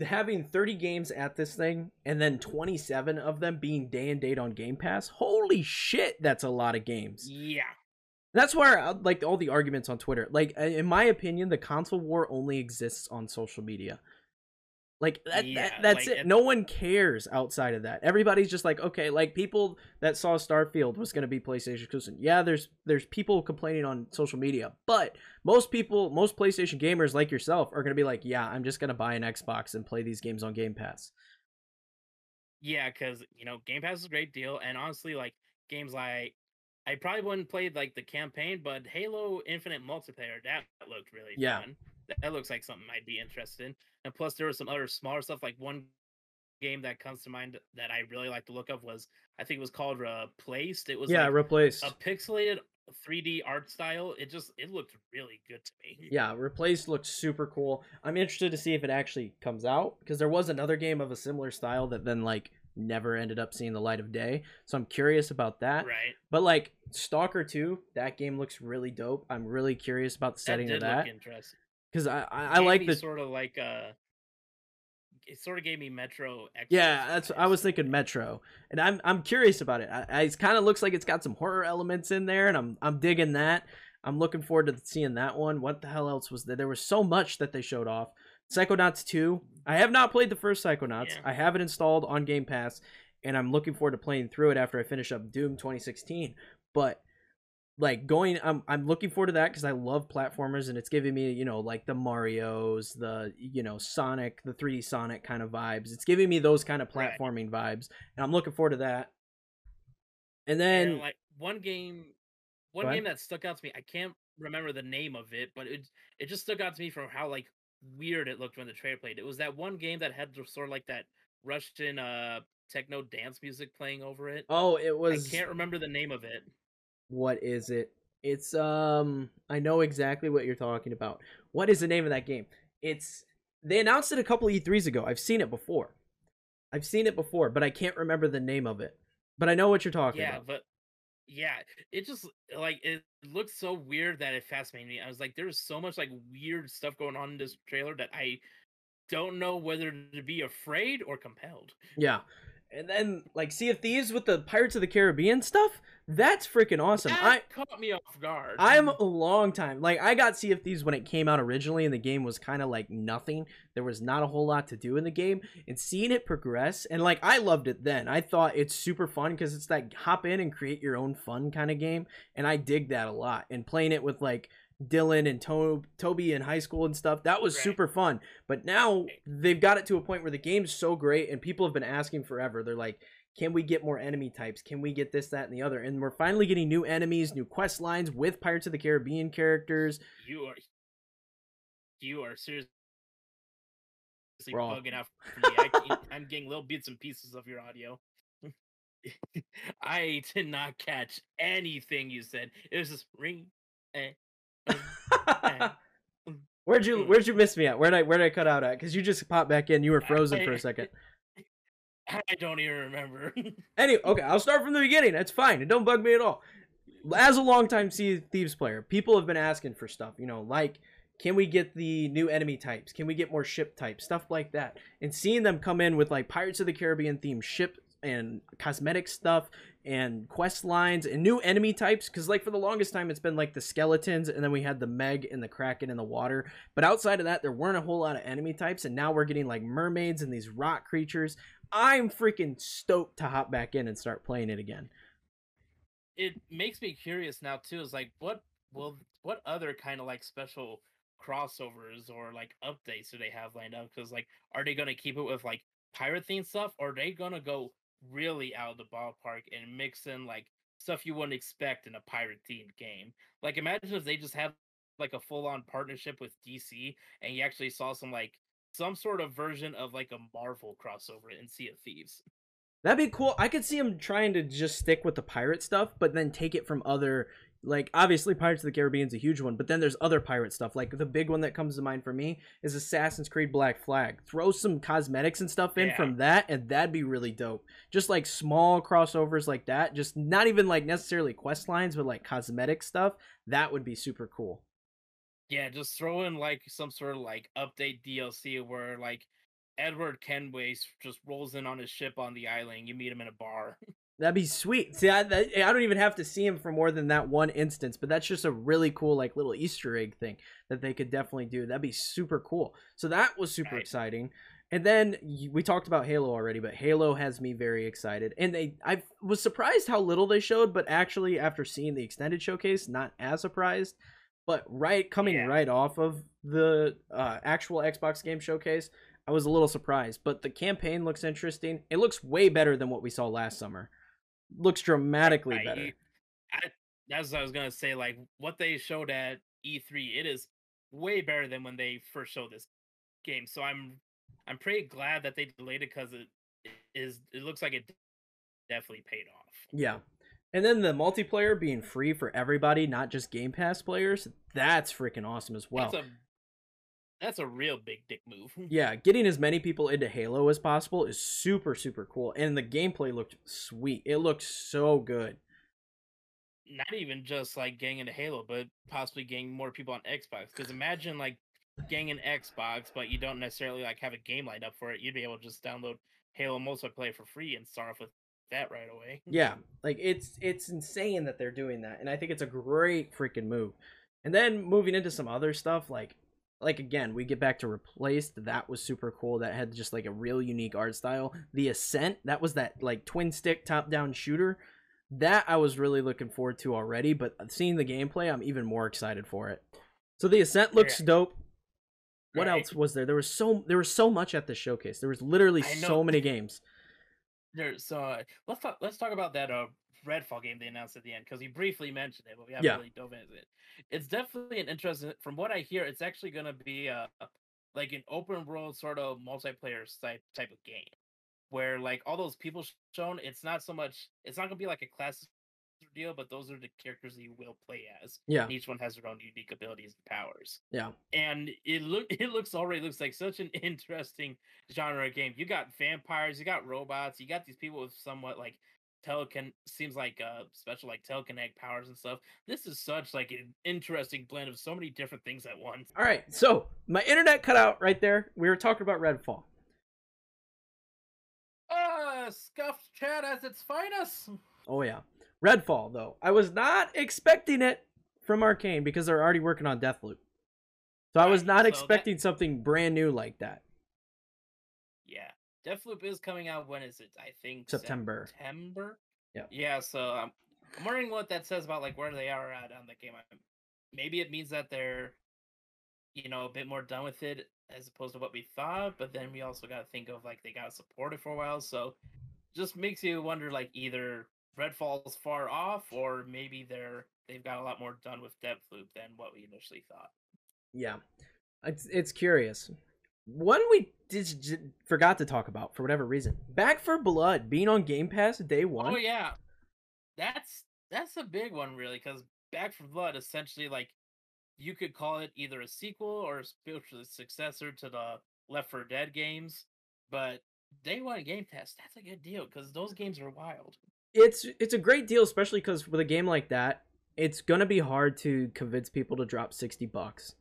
having 30 games at this thing and then 27 of them being day and date on Game Pass. Holy shit, that's a lot of games. yeah. That's why I like all the arguments on Twitter. Like uh, in my opinion, the console war only exists on social media. Like that, Yeah, that that's like, it. No one cares outside of that. Everybody's just like, okay, like people that saw Starfield was going to be PlayStation exclusive. Yeah, there's there's people complaining on social media, but most people, most PlayStation gamers like yourself are going to be like, yeah, I'm just going to buy an Xbox and play these games on Game Pass. Yeah, because you know, Game Pass is a great deal, and honestly, like games like I probably wouldn't play like the campaign, but Halo Infinite multiplayer that looked really Yeah. fun. That, looks like something I'd be interested in. And plus, there was some other smaller stuff. Like one game that comes to mind that I really like to look up was I think it was called Replaced. It was yeah, like replaced. a pixelated 3D art style. It just it looked really good to me. Yeah, replaced looks super cool. I'm interested to see if it actually comes out because there was another game of a similar style that then like never ended up seeing the light of day. So I'm curious about that. Right. But like Stalker 2, that game looks really dope. I'm really curious about the setting that of that look interesting. Because I I, I like the sort of like uh it sort of gave me Metro Exodus yeah. That's I was thinking Metro, and I'm I'm curious about it. I, I, it kind of looks like it's got some horror elements in there, and I'm I'm digging that. I'm looking forward to seeing that one. What the hell else was there? There was so much that they showed off. Psychonauts 2. I have not played the first Psychonauts. Yeah. I have it installed on Game Pass, and I'm looking forward to playing through it after I finish up Doom 2016. But like going I'm I'm looking forward to that because I love platformers and it's giving me, you know, like the Marios, the you know, Sonic, the 3D Sonic kind of vibes. It's giving me those kind of Right. platforming vibes. And I'm looking forward to that. And And then like one game one game that stuck out to me, I can't remember the name of it, but it it just stuck out to me from how like weird it looked when the trailer played. It was that one game that had the sort of like that Russian uh techno dance music playing over it. oh, it was I can't remember the name of it. What is it? It's um I know exactly what you're talking about. What is the name of that game? It's they announced it a couple E3s ago. I've seen it before. I've seen it before, but I can't remember the name of it. But I know what you're talking Yeah, about. but yeah, it just like it looked so weird that it fascinated me. I was like, there's so much like weird stuff going on in this trailer that I don't know whether to be afraid or compelled. Yeah. And then like Sea of Thieves with the Pirates of the Caribbean stuff, that's freaking awesome. That I caught me off guard. I'm a long time. Like I got Sea of Thieves when it came out originally and the game was kind of like nothing. There was not a whole lot to do in the game and seeing it progress and like I loved it then. I thought it's super fun cuz it's that hop in and create your own fun kind of game and I dig that a lot. And playing it with like Dylan and to- Toby in high school and stuff, that was Right. super fun. But now they've got it to a point where the game's so great and people have been asking forever. They're like can we get more enemy types? Can we get this, that, and the other? And we're finally getting new enemies, new quest lines with Pirates of the Caribbean characters. you are you are seriously bugging out for me. I, [laughs] I'm getting little bits and pieces of your audio. [laughs] I did not catch anything you said. It was just ring. Eh, [laughs] where'd you Where'd you miss me at? Where'd I Where'd I cut out at? Because you just popped back in. You were frozen for a second. [laughs] I don't even remember. [laughs] Anyway, okay, I'll start from the beginning. That's fine. It don't bug me at all. As a longtime Sea Thieves player, people have been asking for stuff. You know, like can we get the new enemy types? Can we get more ship types? Stuff like that. And seeing them come in with like Pirates of the Caribbean themed ship and cosmetic stuff and quest lines and new enemy types because like for the longest time it's been like the skeletons and then we had the meg and the kraken in the water but outside of that there weren't a whole lot of enemy types and now we're getting like mermaids and these rock creatures i'm freaking stoked to hop back in and start playing it again it makes me curious now too. Is like what will what other kind of like special crossovers or like updates do they have lined up? Because like, are they gonna keep it with like pirate themed stuff, or are they gonna go really out of the ballpark and mix in like stuff you wouldn't expect in a pirate themed game? Like, imagine if they just had like a full on partnership with DC and you actually saw some like some sort of version of like a Marvel crossover in Sea of Thieves. That'd be cool. I could see him trying to just stick with the pirate stuff, but then take it from other like obviously Pirates of the Caribbean's a huge one, but then there's other pirate stuff. Like the big one that comes to mind for me is Assassin's Creed Black Flag. Throw some cosmetics and stuff in Yeah. from that, and that'd be really dope. Just like small crossovers like that, just not even like necessarily quest lines, but like cosmetic stuff. That would be super cool. Yeah, just throw in like some sort of like update DLC where like Edward Kenway just rolls in on his ship on the island. You meet him in a bar. [laughs] That'd be sweet. See, I, I don't even have to see him for more than that one instance, but that's just a really cool, like, little Easter egg thing that they could definitely do. That'd be super cool. So that was super exciting. And then we talked about Halo already, but Halo has me very excited. And they, I was surprised how little they showed, but actually, after seeing the extended showcase, not as surprised. But right, coming Yeah. right off of the uh, actual Xbox game showcase, I was a little surprised. But the campaign looks interesting. It looks way better than what we saw last summer looks dramatically Right, better. I, that's what I was gonna say. Like what they showed at E3, it is way better than when they first showed this game. So I'm I'm pretty glad that they delayed it because it is it looks like it definitely paid off. Yeah. And then the multiplayer being free for everybody, not just Game Pass players, that's freaking awesome as well. That's a that's a real big dick move. [laughs] yeah, getting as many people into Halo as possible is super super cool and the gameplay looked sweet. It looked so good. Not even just like getting into Halo, but possibly getting more people on Xbox. Because imagine like getting an Xbox, but you don't necessarily like have a game lined up for it. You'd be able to just download Halo multiplayer for free and start off with that right away. [laughs] Yeah, like it's it's insane that they're doing that, and I think it's a great freaking move. And then moving into some other stuff, like like again, we get back to replaced. That was super cool. That had just like a real unique art style. The Ascent, that was that like twin stick top down shooter. That I was really looking forward to already, but seeing the gameplay, I'm even more excited for it. So the Ascent looks Yeah. dope. What Right. else was there? There was so there was so much at the showcase. There was literally so many games. There, so uh, let's talk. Let's talk about that uh, Redfall game they announced at the end because we briefly mentioned it, but we haven't Yeah. really dove into it. It's definitely an interesting. From what I hear, it's actually going to be uh, like an open world sort of multiplayer type type of game, where like all those people shown, it's not so much. It's not going to be like a class deal, but those are the characters that you will play as. Yeah, and each one has their own unique abilities and powers. yeah. And it look [laughs] it looks already looks like such an interesting genre of game. You got vampires, you got robots, you got these people with somewhat like telecon seems like uh special like telekinetic powers and stuff. This is such like an interesting blend of so many different things at once. All right, so my internet cut out right there. We were talking about Redfall. Ah, scuffed chat as its finest. Oh yeah, Redfall though. I was not expecting it from Arkane because they're already working on Deathloop. So I was not so that- expecting something brand new like that. Deathloop is coming out when is it? I think September. September. Yeah. Yeah. So um, I'm wondering what that says about like where they are at on the game. Maybe it means that they're, you know, a bit more done with it as opposed to what we thought. But then we also got to think of like they got to support it for a while. So just makes you wonder like either Redfall's far off or maybe they're they've got a lot more done with Deathloop than what we initially thought. Yeah, it's it's curious. One we just, forgot to talk about for whatever reason. Back 4 Blood being on Game Pass day oh, one. Oh yeah, that's that's a big one really because Back 4 Blood essentially like you could call it either a sequel or a spiritual successor to the Left 4 Dead games, but day one Game Pass that's a good deal because those games are wild. it's it's a great deal, especially because with a game like that, it's gonna be hard to convince people to drop sixty bucks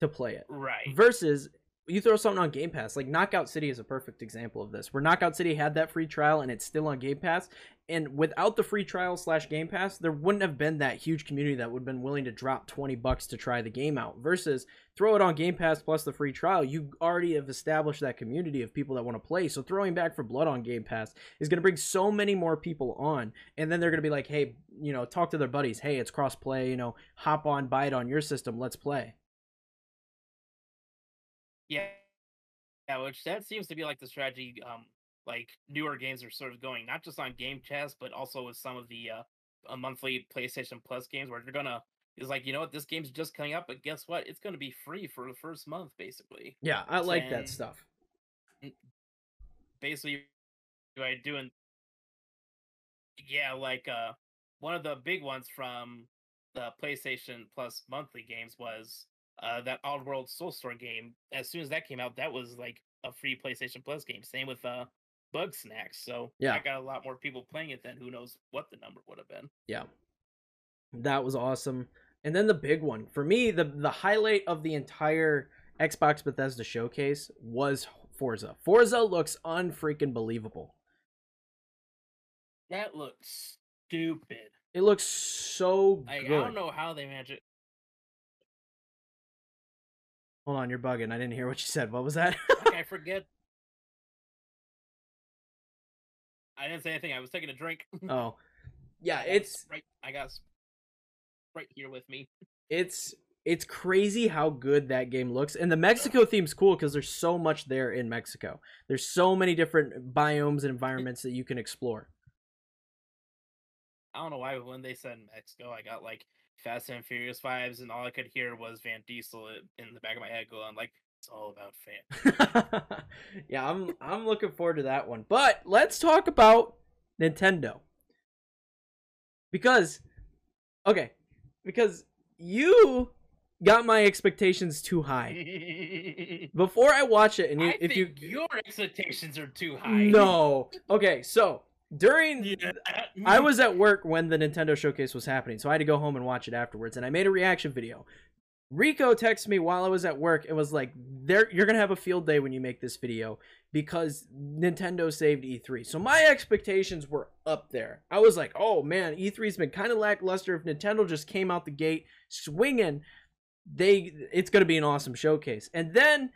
to play it. Right. Versus you throw something on Game Pass, like Knockout City is a perfect example of this. Where Knockout City had that free trial and it's still on Game Pass, and without the free trial slash Game Pass, there wouldn't have been that huge community that would have been willing to drop twenty bucks to try the game out. Versus throw it on Game Pass plus the free trial, you already have established that community of people that want to play. So throwing Back 4 Blood on Game Pass is going to bring so many more people on, and then they're going to be like, hey, you know, talk to their buddies. Hey, it's cross play. You know, hop on, buy it on your system. Let's play. Yeah. Yeah, which that seems to be like the strategy um like newer games are sort of going, not just on Game Pass, but also with some of the uh, uh monthly PlayStation Plus games where they're gonna is like, you know what, this game's just coming up, but guess what? It's gonna be free for the first month, basically. Yeah, I like Ten- that stuff. Basically by doing yeah, like uh one of the big ones from the PlayStation Plus monthly games was uh, that Oddworld Soulstorm game. As soon as that came out, that was like a free PlayStation Plus game. Same with uh, Snacks. So Yeah. I got a lot more people playing it than who knows what the number would have been. Yeah. That was awesome. And then the big one. For me, the the highlight of the entire Xbox Bethesda showcase was Forza. Forza looks unfreaking believable. That looks stupid. It looks so Like, good. I don't know how they managed it. Hold on, you're bugging. I didn't hear what you said. What was that? Like, I [laughs] forget. I didn't say anything. I was taking a drink. oh. Yeah, [laughs] it's right. I guess right here with me. it's it's crazy how good that game looks and the mexico theme's cool because there's so much there in mexico there's so many different biomes and environments that you can explore I don't know why when they said Mexico, I got like Fast and Furious vibes, and all I could hear was Vin Diesel in the back of my head going like, "It's all about fan." [laughs] yeah i'm i'm looking forward to that one but let's talk about nintendo because okay because you got my expectations too high [laughs] before i watch it and you, I if you your expectations are too high. no okay so during Yeah. I was at work when the Nintendo showcase was happening, so I had to go home and watch it afterwards. And I made a reaction video. Rico texted me while I was at work and was like, "There, you're gonna have a field day when you make this video because Nintendo saved E3." So my expectations were up there. I was like, "Oh man, E3's been kind of lackluster. If Nintendo just came out the gate swinging, they, it's gonna be an awesome showcase." And then,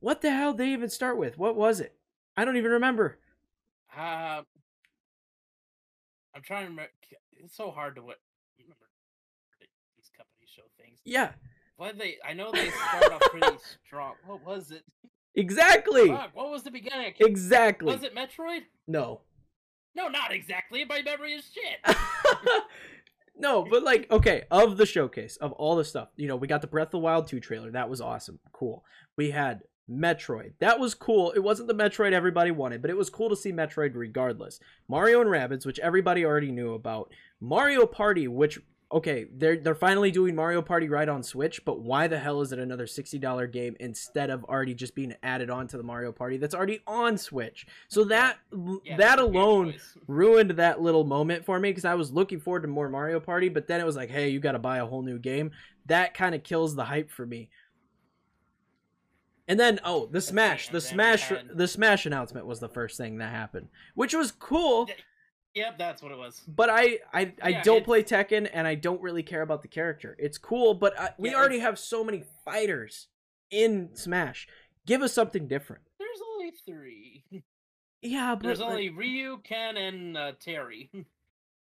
what the hell did they even start with? What was it? I don't even remember. Uh, I'm trying to remember. It's so hard to what remember these companies show things. Yeah, What they? I know they start off pretty [laughs] strong. What was it? exactly, Fuck, what was the beginning? Exactly. Was it Metroid? No. No, not exactly. My memory is shit. [laughs] no, but like, okay, of the showcase, of all the stuff, you know, we got the Breath of the Wild 2 trailer. That was awesome. Cool. We had Metroid. That was cool. It wasn't the Metroid everybody wanted, but it was cool to see Metroid regardless. Mario and Rabbids, which everybody already knew about. Mario Party, which okay, they're they're finally doing Mario Party right on Switch, but why the hell is it another $60 game instead of already just being added on to the Mario Party that's already on Switch? So that Yeah, that that's a weird alone ruined that little moment for me because I was looking forward to more Mario Party, but then it was like, hey, you got to buy a whole new game. That kind of kills the hype for me. And then, oh, the Smash, the Smash, had- the Smash announcement was the first thing that happened, which was cool. Yep, that's what it was. But I, I, I Yeah, don't it's- play Tekken, and I don't really care about the character. It's cool, but I, we Yeah, already it's- have so many fighters in Smash. Give us something different. There's only three. Yeah, but There's like, only Ryu, Ken, and uh, Terry.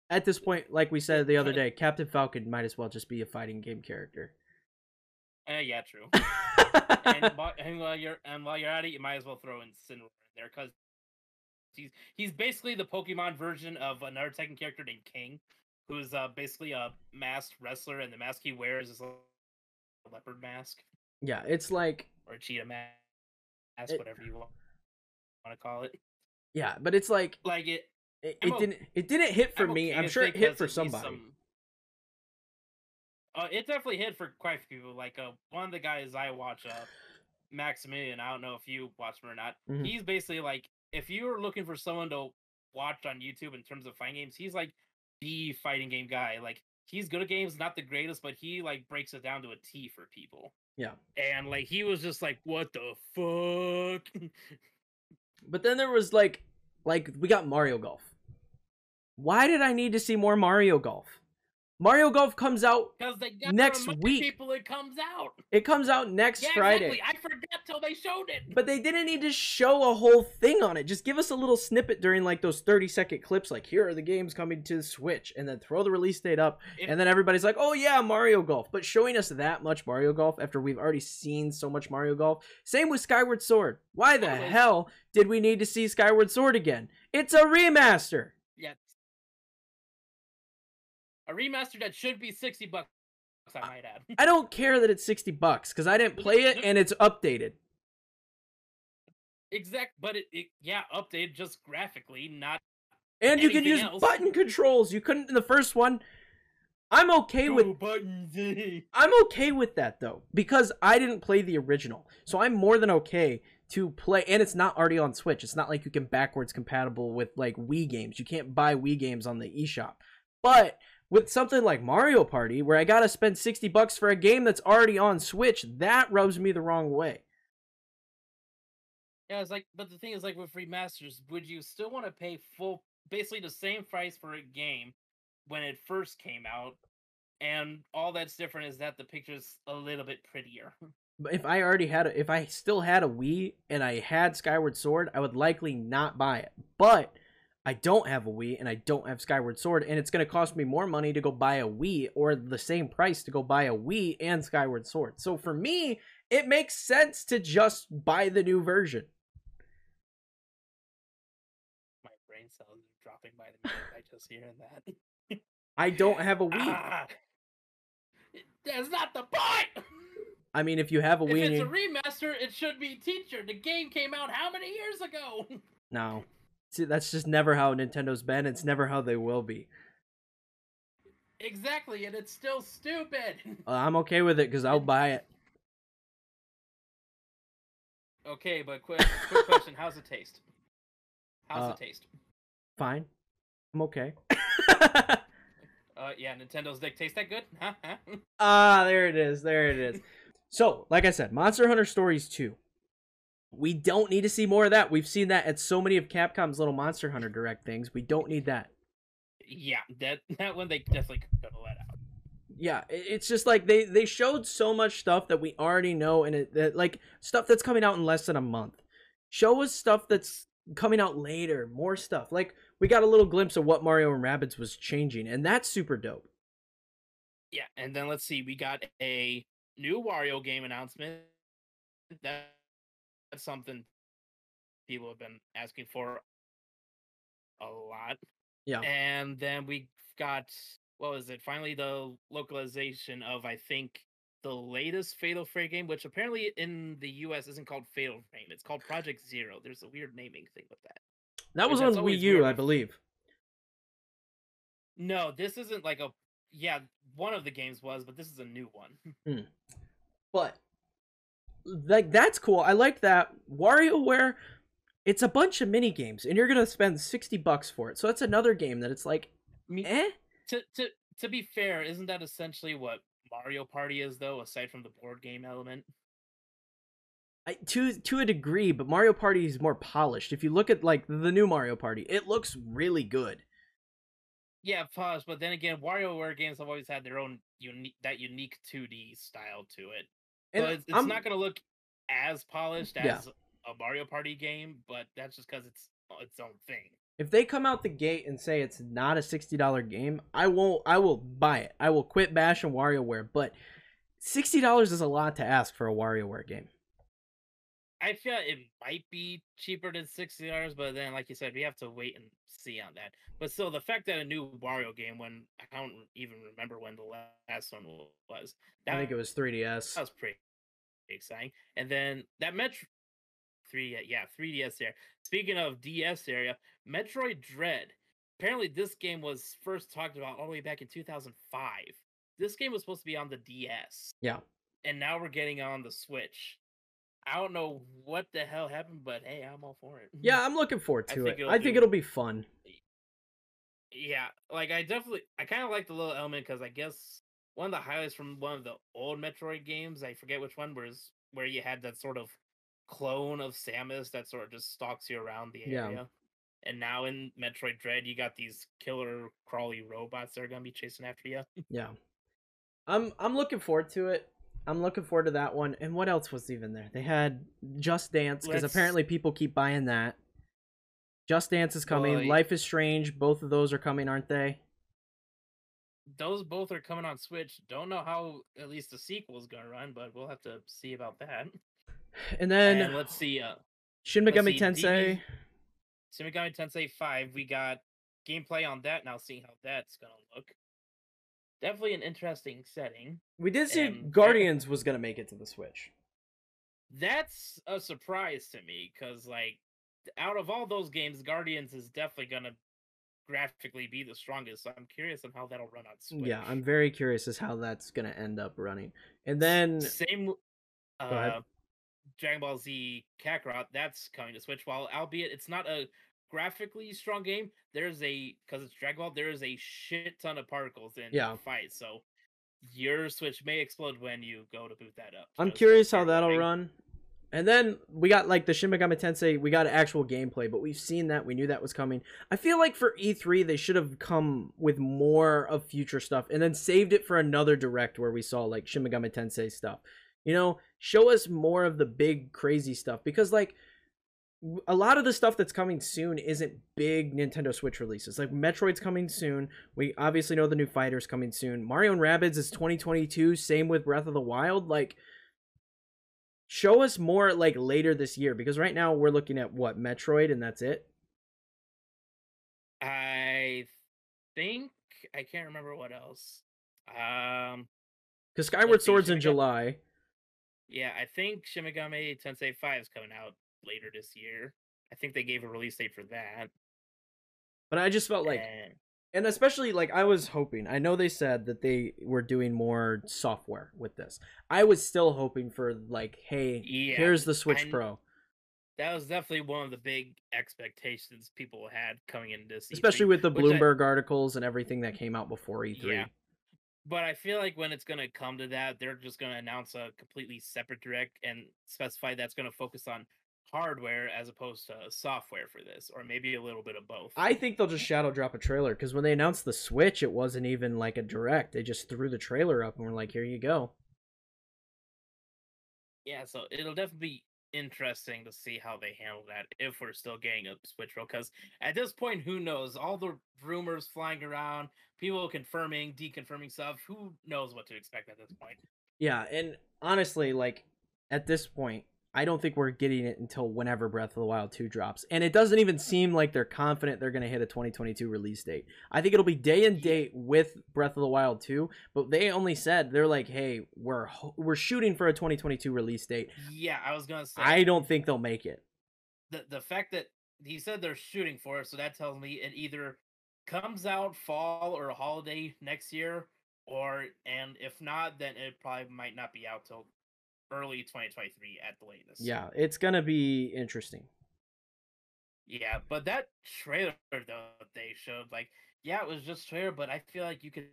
at this point, like we said the other [laughs] day, Captain Falcon might as well just be a fighting game character. uh, yeah, true. [laughs] and, [laughs] and while you're and while you're at it, you might as well throw in Sinnoh in there because he's he's basically the Pokemon version of another Tekken character named King, who's uh, basically a masked wrestler, and the mask he wears is a leopard mask yeah, it's like or a cheetah mask, It- whatever you want to call it. yeah, but it's like Like it, it, it didn't it didn't hit for I'm me. okay I'm sure it hit for somebody. some- Uh, it definitely hit for quite a few people. Like uh, one of the guys I watch, uh, Maximilian. I don't know if you watch him or not. Mhm. He's basically like, if you are looking for someone to watch on YouTube in terms of fighting games, he's like the fighting game guy. Like he's good at games, not the greatest, but he like breaks it down to a T for people. Yeah. And like he was just like, what the fuck? [laughs] But then there was like like we got Mario Golf. Why did I need to see more Mario Golf? Mario Golf comes out Next week. people it comes out. it comes out next Yeah, Friday. exactly. I forgot till they showed it. But they didn't need to show a whole thing on it. Just give us a little snippet during like those 30 second clips like here are the games coming to Switch and then throw the release date up If- and then everybody's like, "Oh yeah, Mario Golf." But showing us that much Mario Golf after we've already seen so much Mario Golf. Same with Skyward Sword. Why the Always. hell did we need to see Skyward Sword again? It's a remaster. Yes. A remaster that should be 60 bucks, I might add. I don't care that it's 60 bucks cuz I didn't play it and it's updated. exact, but it, it, yeah, updated just graphically, not And you can use else? button controls. You couldn't in the first one. I'm okay Go with buttons. [laughs] I'm okay with that though because I didn't play the original. So I'm more than okay to play and it's not already on Switch. It's not like you can backwards compatible with like Wii games. You can't buy Wii games on the eShop. But with something like Mario Party where I got to spend 60 bucks for a game that's already on Switch, that rubs me the wrong way. Yeah, it's like, but the thing is, like with remasters, would you still want to pay full, basically the same price for a game when it first came out? And all that's different is that the picture's a little bit prettier. [laughs] But if I already had a, if I still had a Wii and I had Skyward Sword, I would likely not buy it. But I don't have a Wii and I don't have Skyward Sword, and it's going to cost me more money to go buy a Wii or the same price to go buy a Wii and Skyward Sword. So for me, it makes sense to just buy the new version. My brain cells are dropping by the minute I just hearing that. I don't have a [laughs] Wii. Ah, that's not the point. I mean, if you have a If Wii, and it's a remaster, it should be teacher. The game came out how many years ago? no, see, that's just never how Nintendo's been. It's never how they will be. exactly, and it's still stupid. [laughs] Uh, I'm okay with it because I'll buy it. okay, but quick, quick question: How's it taste? How's Uh, it taste? Fine, I'm okay. Uh, yeah, Nintendo's dick tastes that good? Huh? Ah, there it is. There it is. [laughs] So, like I said, Monster Hunter Stories 2. We don't need to see more of that. We've seen that at so many of Capcom's little Monster Hunter Direct things. We don't need that. yeah, that [laughs] that one they definitely could have let out. Yeah, it's just like they they showed so much stuff that we already know, and it that, like stuff that's coming out in less than a month. Show us stuff that's coming out later, more stuff. Like we got a little glimpse of what Mario and Rabbids was changing, and that's super dope. Yeah, and then let's see, we got a new Wario game announcement. That, that's something people have been asking for a lot. Yeah. And then we got what was it? Finally, the localization of I think the latest Fatal Frame game, which apparently in the U.S. isn't called Fatal Frame. It's called Project Zero. There's a weird naming thing with that. That was on Wii U, weird I believe. No, this isn't like a yeah. One of the games was, but this is a new one. Hmm. But like that's cool. I like that. WarioWare, it's a bunch of mini games, and you're gonna spend sixty bucks for it. So that's another game that it's like, Me- eh? to to to be fair, isn't that essentially what Mario Party is though, aside from the board game element? I, to to a degree, but Mario Party is more polished. If you look at like the new Mario Party, it looks really good. Yeah, pause. But then again, WarioWare games have always had their own unique that unique 2D style to it. And so it's, not going to look as polished as Yeah. a Mario Party game, but that's just because it's its own thing. if they come out the gate and say it's not a sixty dollar game, I won't. I will buy it. I will quit Bash and WarioWare. But sixty dollars is a lot to ask for a WarioWare game. I feel it might be cheaper than sixty dollars, but then, like you said, we have to wait and see on that. But still, the fact that a new Wario game, when I don't even remember when the last one was, I think it was 3DS. that was pretty exciting. And then that Metro three, yeah, 3DS there. Speaking of DS area, Metroid Dread. Apparently, this game was first talked about all the way back in 2005. This game was supposed to be on the DS, Yeah. and now we're getting on the Switch. I don't know what the hell happened, but hey, I'm all for it. [laughs] Yeah, I'm looking forward to think it. it'll I think do- it'll be fun. yeah like i definitely i kind of like the little element because i guess one of the highlights from one of the old metroid games i forget which one was where you had that sort of clone of samus that sort of just stalks you around the Yeah. area and now in metroid dread you got these killer crawly robots that are going to be chasing after you Yeah. I'm I'm looking forward to it. I'm looking forward to that one. And what else was even there? They had Just Dance because apparently people keep buying that. Just Dance is coming. Life is Strange. Both of those are coming, aren't they? those both are coming on switch don't know how at least the sequel is going to run but we'll have to see about that And then and let's see uh Shin Megami Tensei. DB Shin Megami Tensei 5, we got gameplay on that now, seeing how that's gonna look. Definitely an interesting setting. We did see and- Guardians was gonna make it to the Switch. That's a surprise to me, because like out of all those games, Guardians is definitely gonna graphically be the strongest. So I'm curious on how that'll run on Switch. Yeah, I'm very curious as how that's gonna end up running. And then same. Uh, Dragon Ball Z Kakarot, that's coming to Switch. While albeit it's not a graphically strong game, there's a because it's Dragon Ball, there is a shit ton of particles in Yeah. the fight. So your Switch may explode when you go to boot that up. I'm curious how that'll run. And then we got like the Shin Megami Tensei, we got actual gameplay, but we've seen that, we knew that was coming. I feel like for E3 they should have come with more of future stuff and then saved it for another direct where we saw like Shin Megami Tensei stuff. You know, show us more of the big crazy stuff because like a lot of the stuff that's coming soon isn't big Nintendo Switch releases. Like Metroid's coming soon. We obviously know the new fighters coming soon. Mario and Rabbids is 2022. Same with Breath of the Wild. Like, show us more like later this year because right now we're looking at what Metroid and that's it. I think I can't remember what else. Um, Because Skyward Sword's in July. yeah, I think Shin Megami Tensei Five is coming out later this year. I think they gave a release date for that. But I just felt like, and- and especially like I was hoping. I know they said that they were doing more software with this. I was still hoping for like, hey, Yeah, here's the Switch I- Pro. that was definitely one of the big expectations people had coming into this. E3, especially with the which I- Bloomberg articles and everything that came out before E E3. Yeah. But I feel like when it's going to come to that, they're just going to announce a completely separate direct and specify that's going to focus on hardware as opposed to software for this, or maybe a little bit of both. I think they'll just shadow drop a trailer because when they announced the Switch, it wasn't even like a direct. They just threw the trailer up and were like, "Here you go." yeah, so it'll definitely be interesting to see how they handle that if we're still getting a Switch Pro. Because at this point, who knows? All the rumors flying around, people confirming, deconfirming stuff. Who knows what to expect at this point? Yeah, and honestly, like at this point, I don't think we're getting it until whenever Breath of the Wild 2 drops. And it doesn't even seem like they're confident they're going to hit a 2022 release date. I think it'll be day and date with Breath of the Wild 2, but they only said they're like, "Hey, we're ho- we're shooting for a 2022 release date." Yeah, I was gonna say. I don't think they'll make it. the the fact that he said they're shooting for it, so that tells me it either comes out fall or holiday next year, or and if not, then it probably might not be out till early 2023 at the latest. Yeah, it's going to be interesting. Yeah, but that trailer though they showed, like, yeah, it was just trailer, but I feel like you could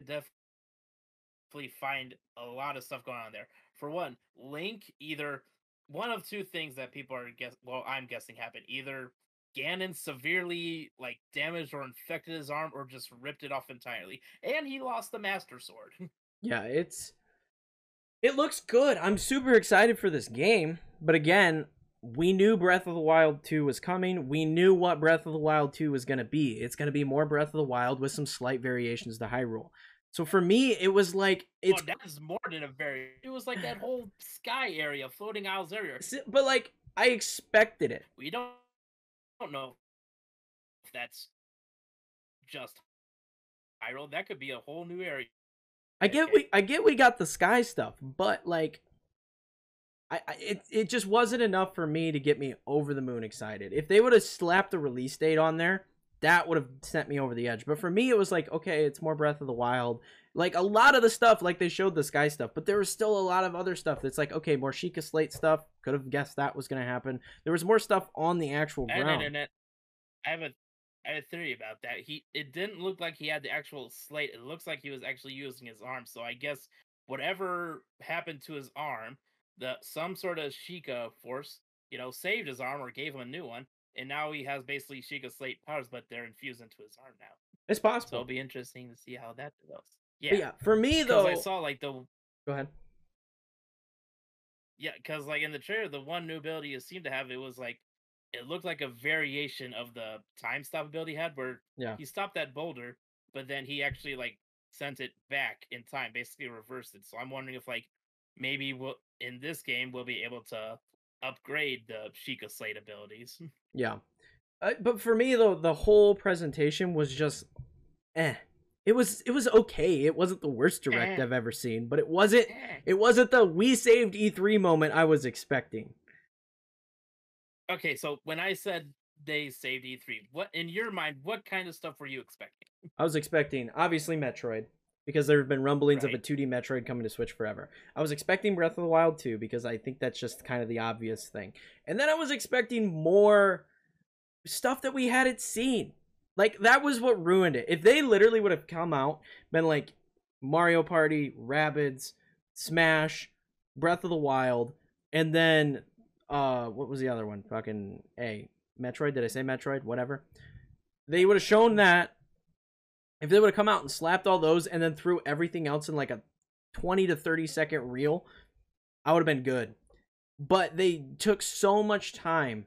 definitely find a lot of stuff going on there. For one, Link either one of two things that people are guess well, I'm guessing happened. Either Ganon severely like damaged or infected his arm or just ripped it off entirely. And he lost the Master Sword. [laughs] Yeah, it's it looks good. I'm super excited for this game, but again, we knew Breath of the Wild 2 was coming. We knew what Breath of the Wild 2 was going to be. It's going to be more Breath of the Wild with some slight variations to Hyrule. So for me, it was like oh, it's well, that is more than a very it was like that [sighs] whole sky area, floating isles area. but like I expected it. we don't don't know if that's just Hyrule. That could be a whole new area. I get we I get we got the sky stuff, but like I, I it it just wasn't enough for me to get me over the moon excited. If they would have slapped a release date on there, that would have sent me over the edge. But for me it was like, okay, it's more Breath of the Wild. Like a lot of the stuff like they showed the sky stuff, but there was still a lot of other stuff that's like, okay, more Sheikah Slate stuff. Could have guessed that was going to happen. There was more stuff on the actual ground. I have a I have a theory about that. He it didn't look like he had the actual slate. It looks like he was actually using his arm. So I guess whatever happened to his arm, the some sort of Sheikah force, you know, saved his arm or gave him a new one, and now he has basically Sheikah slate powers, but they're infused into his arm now. it's So possible. it'll be interesting to see how that develops. Yeah, yeah, for me though, I saw like the go ahead. Yeah, because like in the trailer, the one new ability it seemed to have it was like it looked like a variation of the time stop ability he had, where Yeah. he stopped that boulder, but then he actually like sent it back in time, basically reversed it. So I'm wondering if like maybe we'll in this game we'll be able to upgrade the Sheikah Slate abilities. [laughs] Yeah. Uh, but for me though, the whole presentation was just eh. It was it was okay. It wasn't the worst direct Eh. I've ever seen, but it wasn't Eh. it wasn't the we saved E3 moment I was expecting. Okay, so when I said they saved E3. What in your mind? What kind of stuff were you expecting? I was expecting obviously Metroid because there have been rumblings Right. of a 2D Metroid coming to Switch forever. I was expecting Breath of the Wild 2 because I think that's just kind of the obvious thing. And then I was expecting more stuff that we hadn't seen. Like that was what ruined it. If they literally would have come out been like Mario Party, Rabbids, Smash, Breath of the Wild, and then uh what was the other one? Fucking A. Metroid, did I say Metroid? Whatever. They would have shown that if they would have come out and slapped all those and then threw everything else in like a 20 to 30 second reel, I would have been good. But they took so much time.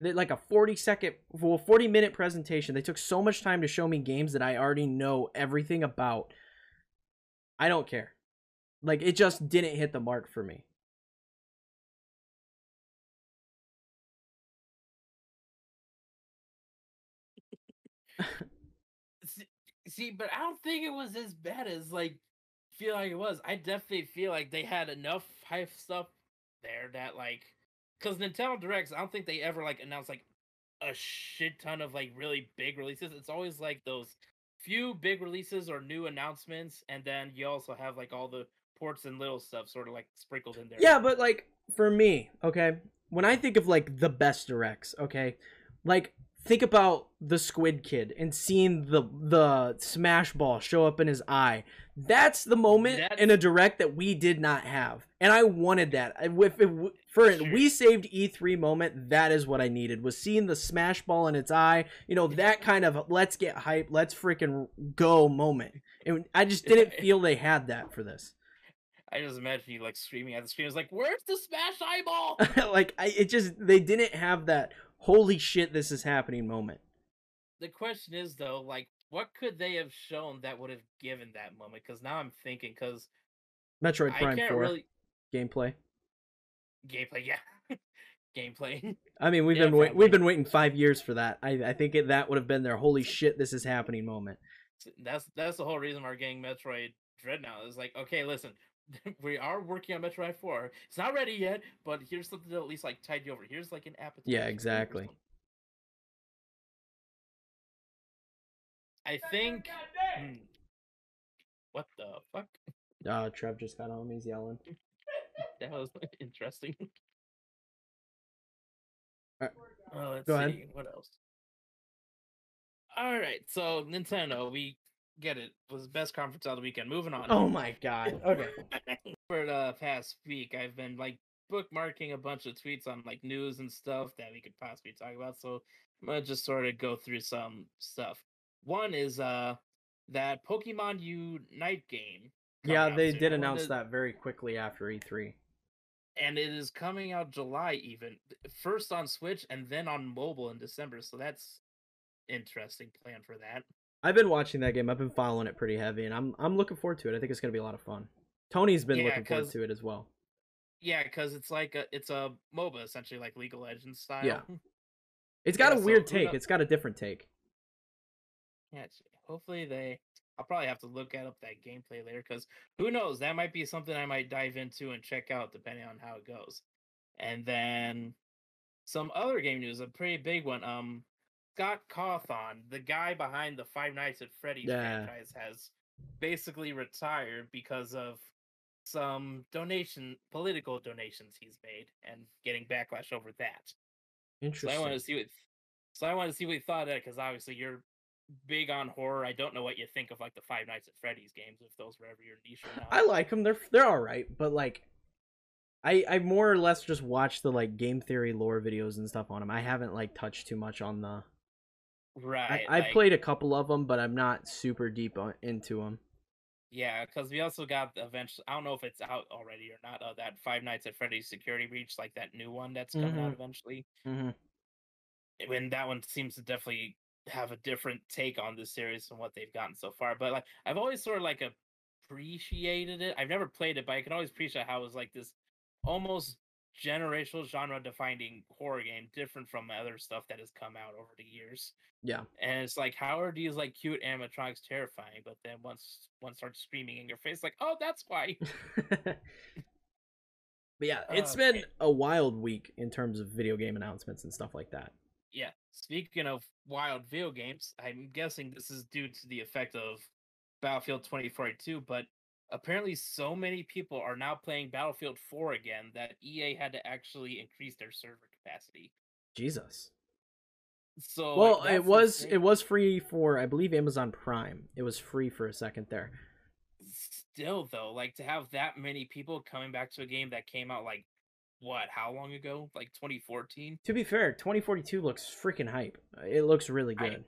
They, like a 40 second, well, 40 minute presentation. They took so much time to show me games that I already know everything about. I don't care. Like, it just didn't hit the mark for me. See, but I don't think it was as bad as like feel like it was. I definitely feel like they had enough hype stuff there that like because Nintendo Directs, I don't think they ever like announced like a shit ton of like really big releases. It's always like those few big releases or new announcements, and then you also have like all the ports and little stuff sort of like sprinkled in there. Yeah, but like for me, okay, when I think of like the best directs, okay, like think about the Squid Kid and seeing the the Smash Ball show up in his eye. That's the moment That's- in a direct that we did not have, and I wanted that. If it, for Sure. we saved E3 moment, that is what I needed. Was seeing the Smash Ball in its eye. You know that kind of let's get hype, let's freaking go moment. And I just didn't feel they had that for this. I just imagine you like screaming at the screen. It's like, "Where's the smash eyeball?" [laughs] like I, it just they didn't have that holy shit this is happening moment the question is though, like, what could they have shown that would have given that moment? Because now I'm thinking, because metroid I prime can't 4 really gameplay gameplay, yeah, [laughs] gameplay. [laughs] i mean we've Yeah, been wait, we've been waiting five years for that i, I think it, that would have been their holy shit this is happening moment that's that's the whole reason we're getting Metroid Dread now. Is like, okay, listen, [laughs] we are working on Metro Metroid Four. It's not ready yet, but here's something to at least like tide you over. Here's like an appetizer. Yeah, exactly. I think. Hmm. What the fuck? uh trev just got home he's yelling [laughs] That was [laughs] interesting. Uh, Oh, let's go ahead. what else. All right, so Nintendo, we get it. Was the best conference of the weekend. Moving on. oh my god okay [laughs] For the past week, I've been like bookmarking a bunch of tweets on like news and stuff that we could possibly talk about. So I'm gonna just sort of go through some stuff. One is uh that Pokemon Unite game. yeah they soon. did announce that very quickly after E e3 and it is coming out July even first on Switch and then on mobile in December. So that's interesting plan for that. I've been watching that game i've been following it pretty heavy and i'm i'm looking forward to it i think it's gonna be a lot of fun tony's been Yeah, looking forward to it as well Yeah, because it's like a it's a MOBA essentially, like League of Legends style. Yeah. [laughs] it's got Yeah, a weird take it's got a different take Yeah, hopefully they. I'll probably have to look at up that gameplay later because who knows? That might be something I might dive into and check out depending on how it goes. And then some other game news, a pretty big one. Um, Scott Cawthon, the guy behind the Five Nights at Freddy's Yeah. franchise, has basically retired because of some donation, political donations he's made, and getting backlash over that. Interesting. So I want to see what. So I want to see what you thought of that because obviously you're big on horror. I don't know what you think of like the Five Nights at Freddy's games, if those were ever your niche or not. I like them. They're they're all right, but like, I I more or less just watch the like game theory lore videos and stuff on them. I haven't like touched too much on the. Right. I, I've like- played a couple of them, but I'm not super deep on, into them. Yeah, because we also got eventually. I don't know if it's out already or not. Uh, that Five Nights at Freddy's Security Breach, like that new one that's coming out Mhm. eventually. Mm-hmm. when that one seems to definitely have a different take on this series than what they've gotten so far. But like I've always sort of like appreciated it. I've never played it, but I can always appreciate how it was like this almost generational genre defining horror game, different from other stuff that has come out over the years. Yeah. And it's like how are these like cute animatronics terrifying, but then once one starts screaming in your face, like, oh that's why. [laughs] but yeah, it's Uh, been okay. a wild week in terms of video game announcements and stuff like that. yeah. speaking of wild video games, I'm guessing this is due to the effect of Battlefield 2042, but apparently so many people are now playing Battlefield 4 again that EA had to actually increase their server capacity. Jesus. So Well, like, it was insane. it was free for I believe Amazon Prime. It was free for a second there. still though, like to have that many people coming back to a game that came out like what, how long ago? Like 2014? To be fair, 2042 looks freaking hype. It looks really I- good.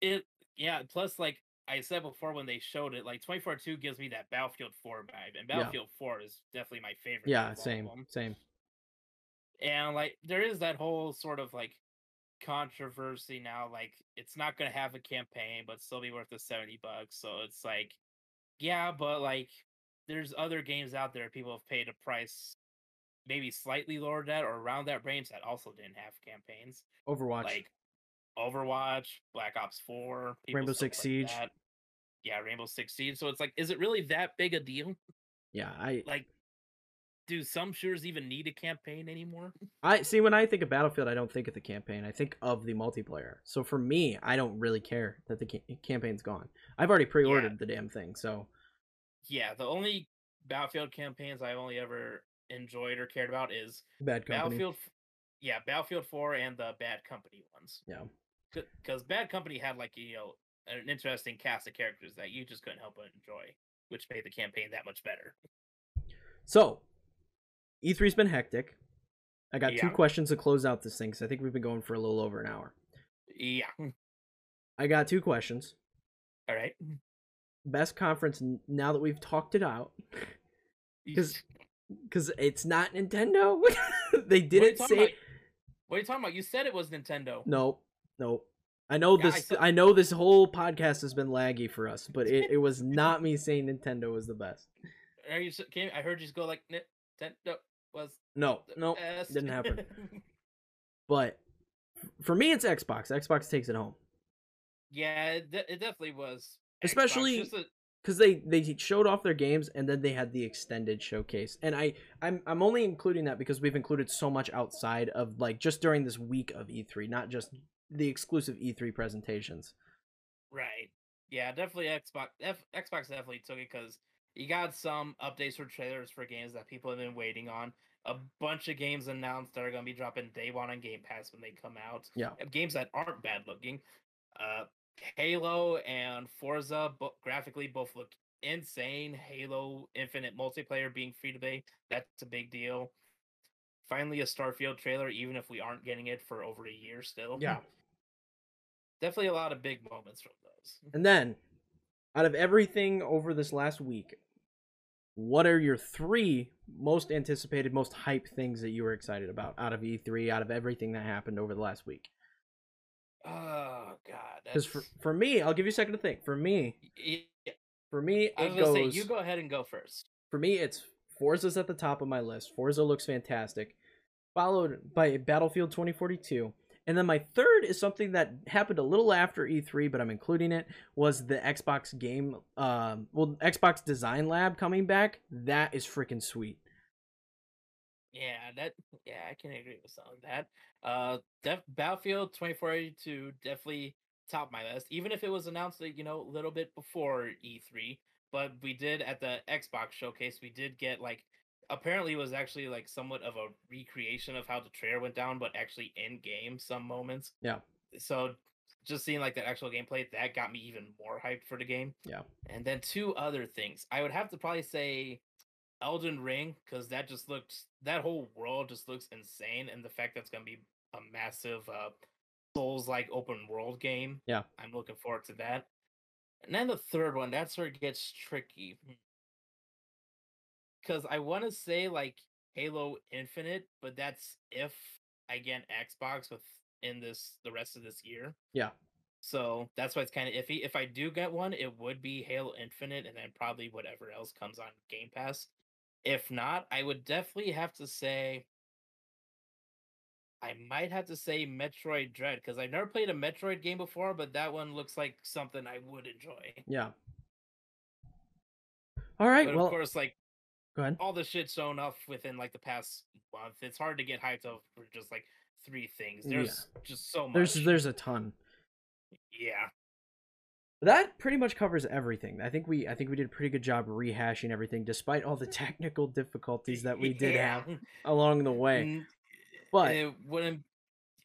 It yeah, plus like I said before when they showed it, like 24-2 gives me that Battlefield 4 vibe, and Yeah. Battlefield 4 is definitely my favorite. yeah, out of all of same, same. and like there is that whole sort of like controversy now like it's not going to have a campaign but still be worth the 70 bucks so it's like yeah but like there's other games out there people have paid a price maybe slightly lower than that or around that range that also didn't have campaigns Overwatch. like overwatch black ops 4 people Rainbow Six play Siege. that. yeah rainbow six siege so it's like is it really that big a deal yeah, I like do some shooters even need a campaign anymore [laughs] I see when I think of Battlefield, I don't think of the campaign. I think of the multiplayer. So for me, I don't really care that the ca- campaign's gone. I've already pre-ordered the damn thing. So yeah, the only Battlefield campaigns I've only ever enjoyed or cared about is bad company. Battlefield. Yeah, Battlefield 4 and the Bad Company ones. Yeah. Because Bad Company had like you know an interesting cast of characters that you just couldn't help but enjoy, which made the campaign that much better. So E3's been hectic. I got two questions to close out this thing because I think we've been going for a little over an hour. Yeah. Hmm. I got two questions. All right. Best conference now that we've talked it out because because it's not Nintendo. [laughs] they What are you didn't talking say about? What are you talking about? You said it was Nintendo. Nope. Nope. I know Yeah, I this. I know this whole podcast has been laggy for us, but it, it was not me saying Nintendo was the best. Are you? Came, I heard you just go like Nintendo was. No, no, best." didn't happen. [laughs] But for me, it's Xbox. Xbox takes it home yeah, it, it definitely was. Especially- because they they showed off their games and then they had the extended showcase. And I I'm I'm only including that because we've included so much outside of like just during this week of E3, not just the exclusive E3 presentations. Right. Yeah, definitely Xbox. F- Xbox definitely took it because you got some updates for trailers for games that people have been waiting on. A bunch of games announced that are going to be dropping day one on Game Pass when they come out. Yeah. Games that aren't bad looking. Uh, Halo and Forza bo- graphically both look insane. Halo Infinite multiplayer being free to play, that's a big deal. Finally, a Starfield trailer, even if we aren't getting it for over a year still. Definitely a lot of big moments from those. [laughs] And then, out of everything over this last week, what are your three most anticipated, most hype things that you were excited about out of E3, out of everything that happened over the last week? Oh God, Because for, for me, I'll give you a second to think. For me, Yeah, for me, I was it gonna goes. say you go ahead and go first. For me, it's Forza's at the top of my list. Forza looks fantastic, followed by Battlefield 2042. And then my third is something that happened a little after E3, but I'm including it. Was the Xbox game, um, well, Xbox Design Lab coming back? That is freaking sweet. Yeah, that yeah, I can agree with some of that. Uh, def- Battlefield 2042 definitely top my list, even if it was announced, like, you know, a little bit before E3. But we did at the Xbox showcase, we did get like apparently it was actually like somewhat of a recreation of how the trailer went down, but actually in game some moments. Yeah. So just seeing like that actual gameplay, that got me even more hyped for the game. Yeah. And then two other things. I would have to probably say Elden Ring, because that just looked that whole world just looks insane, and the fact that's gonna be a massive uh Souls like open world game. Yeah. I'm looking forward to that. And then the third one, that's where it gets tricky. Cause I wanna say like Halo Infinite, but that's if I get Xbox within this the rest of this year. Yeah. So that's why it's kind of iffy. If I do get one, it would be Halo Infinite and then probably whatever else comes on Game Pass. If not, I would definitely have to say I might have to say Metroid Dread because I've never played a Metroid game before, but that one looks like something I would enjoy. Yeah. All right. But well, of course, like go ahead. all the shit shown off within like the past month, it's hard to get hyped up for just like three things. There's yeah. just so much. There's there's a ton. Yeah. That pretty much covers everything. I think we I think we did a pretty good job rehashing everything despite all the technical difficulties that we did yeah. have along the way. But it wouldn't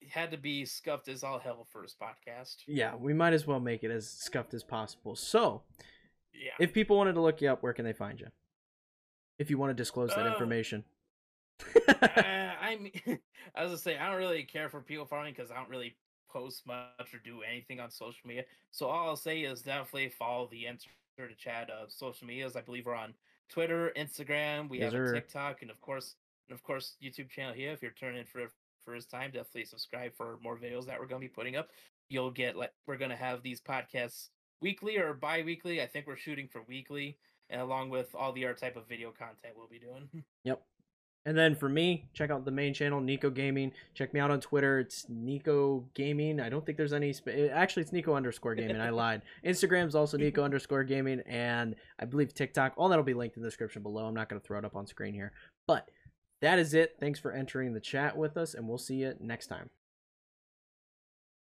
had to be scuffed as all hell first podcast. Yeah, we might as well make it as scuffed as possible. So, yeah. If people wanted to look you up, where can they find you? If you want to disclose that uh, information. uh, [laughs] I mean, [laughs] I was gonna say I don't really care for people following because I don't really post much or do anything on social media. So all I'll say is definitely follow the Enter the Chat of social medias. I believe we're on Twitter, Instagram, we yes, have a TikTok, and of course, and of course, YouTube channel here. If you're turning for the first time, definitely subscribe for more videos that we're gonna be putting up. You'll get like we're gonna have these podcasts weekly or bi-weekly. I think we're shooting for weekly, along with all the other type of video content we'll be doing. [laughs] Yep. And then for me, check out the main channel, Kneeckoh Gaming. Check me out on Twitter. It's Kneeckoh Gaming. I don't think there's any. Sp- Actually, it's Kneeckoh underscore Gaming. I lied. [laughs] Instagram's also [laughs] Kneeckoh underscore Gaming, and I believe TikTok. All that'll be linked in the description below. I'm not going to throw it up on screen here, but that is it. Thanks for entering the chat with us, and we'll see you next time.